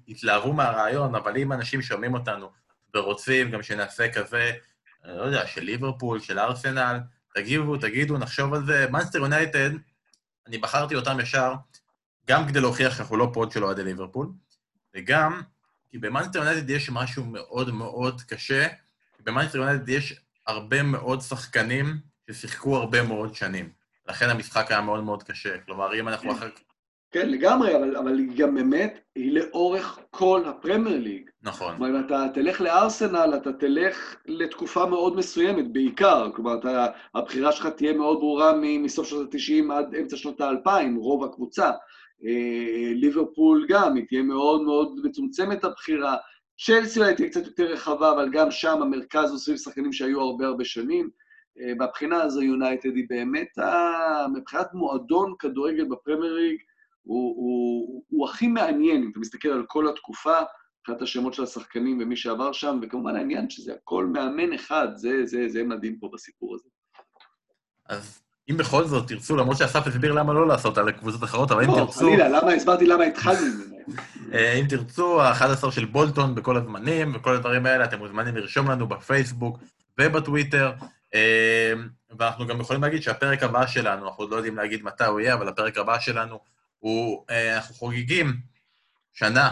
יתלהבו מהרעיון, אבל אם אנשים שומעים אותנו ורוצים גם שנעשה כזה, אני לא יודע, של ליברפול, של ארסנל, תגיבו, תגידו, נחשוב על זה. מנצ'סטר יונייטד, אני בחרתי אותם ישר, גם כדי להוכיח שאנחנו לא pod של אוהדי ליברפול, וגם כי במנצ'סטר יונייטד יש משהו מאוד מאוד קשה, במנצ'סטר יונייטד יש הרבה מאוד שחקנים ששיחקו הרבה מאוד שנים. לכן המשחק היה מאוד מאוד קשה. כלומר, אם אנחנו אחר כך...
כן, לגמרי, אבל, אבל היא גם באמת, היא לאורך כל הפרמייר ליג.
נכון.
כלומר, אם אתה תלך לארסנל, אתה תלך לתקופה מאוד מסוימת, בעיקר. כלומר, אתה, הבחירה שלך תהיה מאוד ברורה מסוף שנות ה-90 עד אמצע שנות ה-2000, רוב הקבוצה. אה, ליברפול גם, היא תהיה מאוד מאוד מצומצמת הבחירה. צ'לסי אולי תהיה קצת יותר רחבה, אבל גם שם המרכז הוא סביב שחקנים שהיו הרבה הרבה שנים. מהבחינה אה, הזו יונייטד היא באמת, מבחינת מועדון כדורגל בפרמייר ליג, הוא, הוא, הוא הכי מעניין, אם אתה מסתכל על כל התקופה, מבחינת השמות של השחקנים ומי שעבר שם, וכמובן העניין שזה הכל מאמן אחד, זה, זה, זה מדהים פה בסיפור הזה.
אז אם בכל זאת תרצו, למרות שאסף הסביר למה לא לעשות על קבוצות אחרות, אבל אם
לא,
תרצו...
לא, חלילה, למה, הסברתי למה התחלנו ממנו.
אה, אם תרצו, ה-11 של בולטון בכל הזמנים וכל הדברים האלה, אתם מוזמנים לרשום לנו בפייסבוק ובטוויטר. אה, ואנחנו גם יכולים להגיד שהפרק הבא שלנו, אנחנו עוד לא יודעים להגיד מתי הוא יהיה, אבל הפרק הבא שלנו הוא, אה, אנחנו חוגגים שנה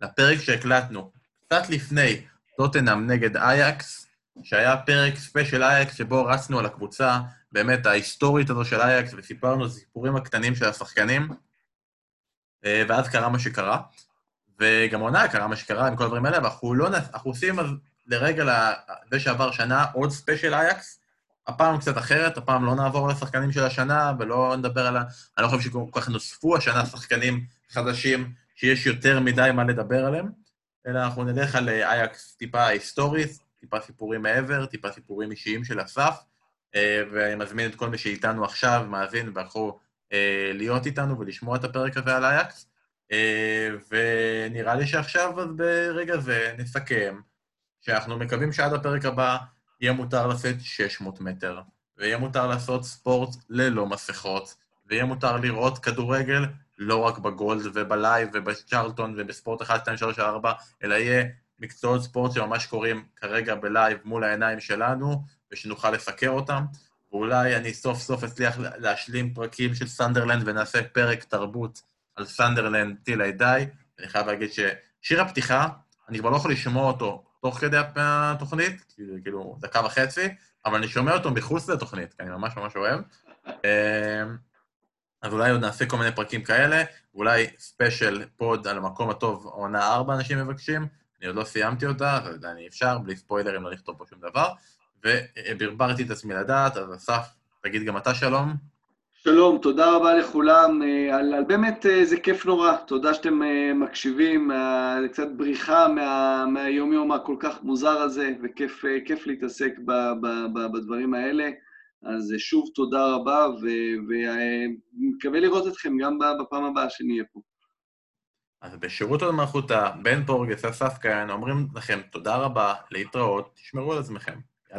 לפרק שהקלטנו קצת לפני טוטנאם נגד אייקס, שהיה פרק special אייקס שבו רצנו על הקבוצה באמת ההיסטורית הזו של אייקס וסיפרנו את הסיפורים הקטנים של השחקנים, ואז קרה מה שקרה, וגם עונה קרה מה שקרה עם כל הדברים האלה, ואנחנו לא, אנחנו עושים לרגע לזה שעבר שנה עוד special אייקס, הפעם קצת אחרת, הפעם לא נעבור על השחקנים של השנה ולא נדבר על ה... אני לא חושב שכל כך נוספו השנה שחקנים חדשים שיש יותר מדי מה לדבר עליהם, אלא אנחנו נלך על אייקס טיפה היסטורית, טיפה סיפורים מעבר, טיפה סיפורים אישיים של אסף, אה, ואני מזמין את כל מי שאיתנו עכשיו, מאזין אה, להיות איתנו ולשמוע את הפרק הזה על אייקס. אה, ונראה לי שעכשיו, אז ברגע זה נסכם שאנחנו מקווים שעד הפרק הבא יהיה מותר לשאת 600 מטר, ויהיה מותר לעשות ספורט ללא מסכות, ויהיה מותר לראות כדורגל לא רק בגולד וב live ובצ'רלטון ובספורט 1, 2, 3, 4, אלא יהיה מקצועות ספורט שממש קורים כרגע ב live מול העיניים שלנו, ושנוכל לסקר אותם. ואולי אני סוף סוף אצליח להשלים פרקים של סנדרלנד ונעשה פרק תרבות על Sunderland 'Til I Die. אני חייב להגיד ששיר הפתיחה, אני כבר לא יכול לשמוע אותו תוך כדי התוכנית, כאילו דקה וחצי, אבל אני שומע אותו מחוץ לתוכנית, כי אני ממש ממש אוהב. אמ, אז אולי עוד נעשה כל מיני פרקים כאלה, ואולי special pod על המקום הטוב, עונה ארבע אנשים מבקשים, אני עוד לא סיימתי אותה, אז עדיין אי אפשר, בלי ספוילרים לא לכתוב פה שום דבר. וברברתי את עצמי לדעת, אז אסף, תגיד גם אתה שלום.
שלום, תודה רבה לכולם. אה, על, על באמת אה, כיף נורא, תודה שאתם אה, מקשיבים, זה קצת בריחה מה, מהיום-יום הכל כך מוזר הזה, וכיף להתעסק ב, ב, ב, בדברים האלה. אז שוב תודה רבה, ומקווה לראות אתכם גם בפעם הבאה שנהיה פה.
אז בשירות עוד מלכותה, בן פורגס, אסף כהן, אומרים לכם תודה רבה, להתראות, תשמרו על עצמכם.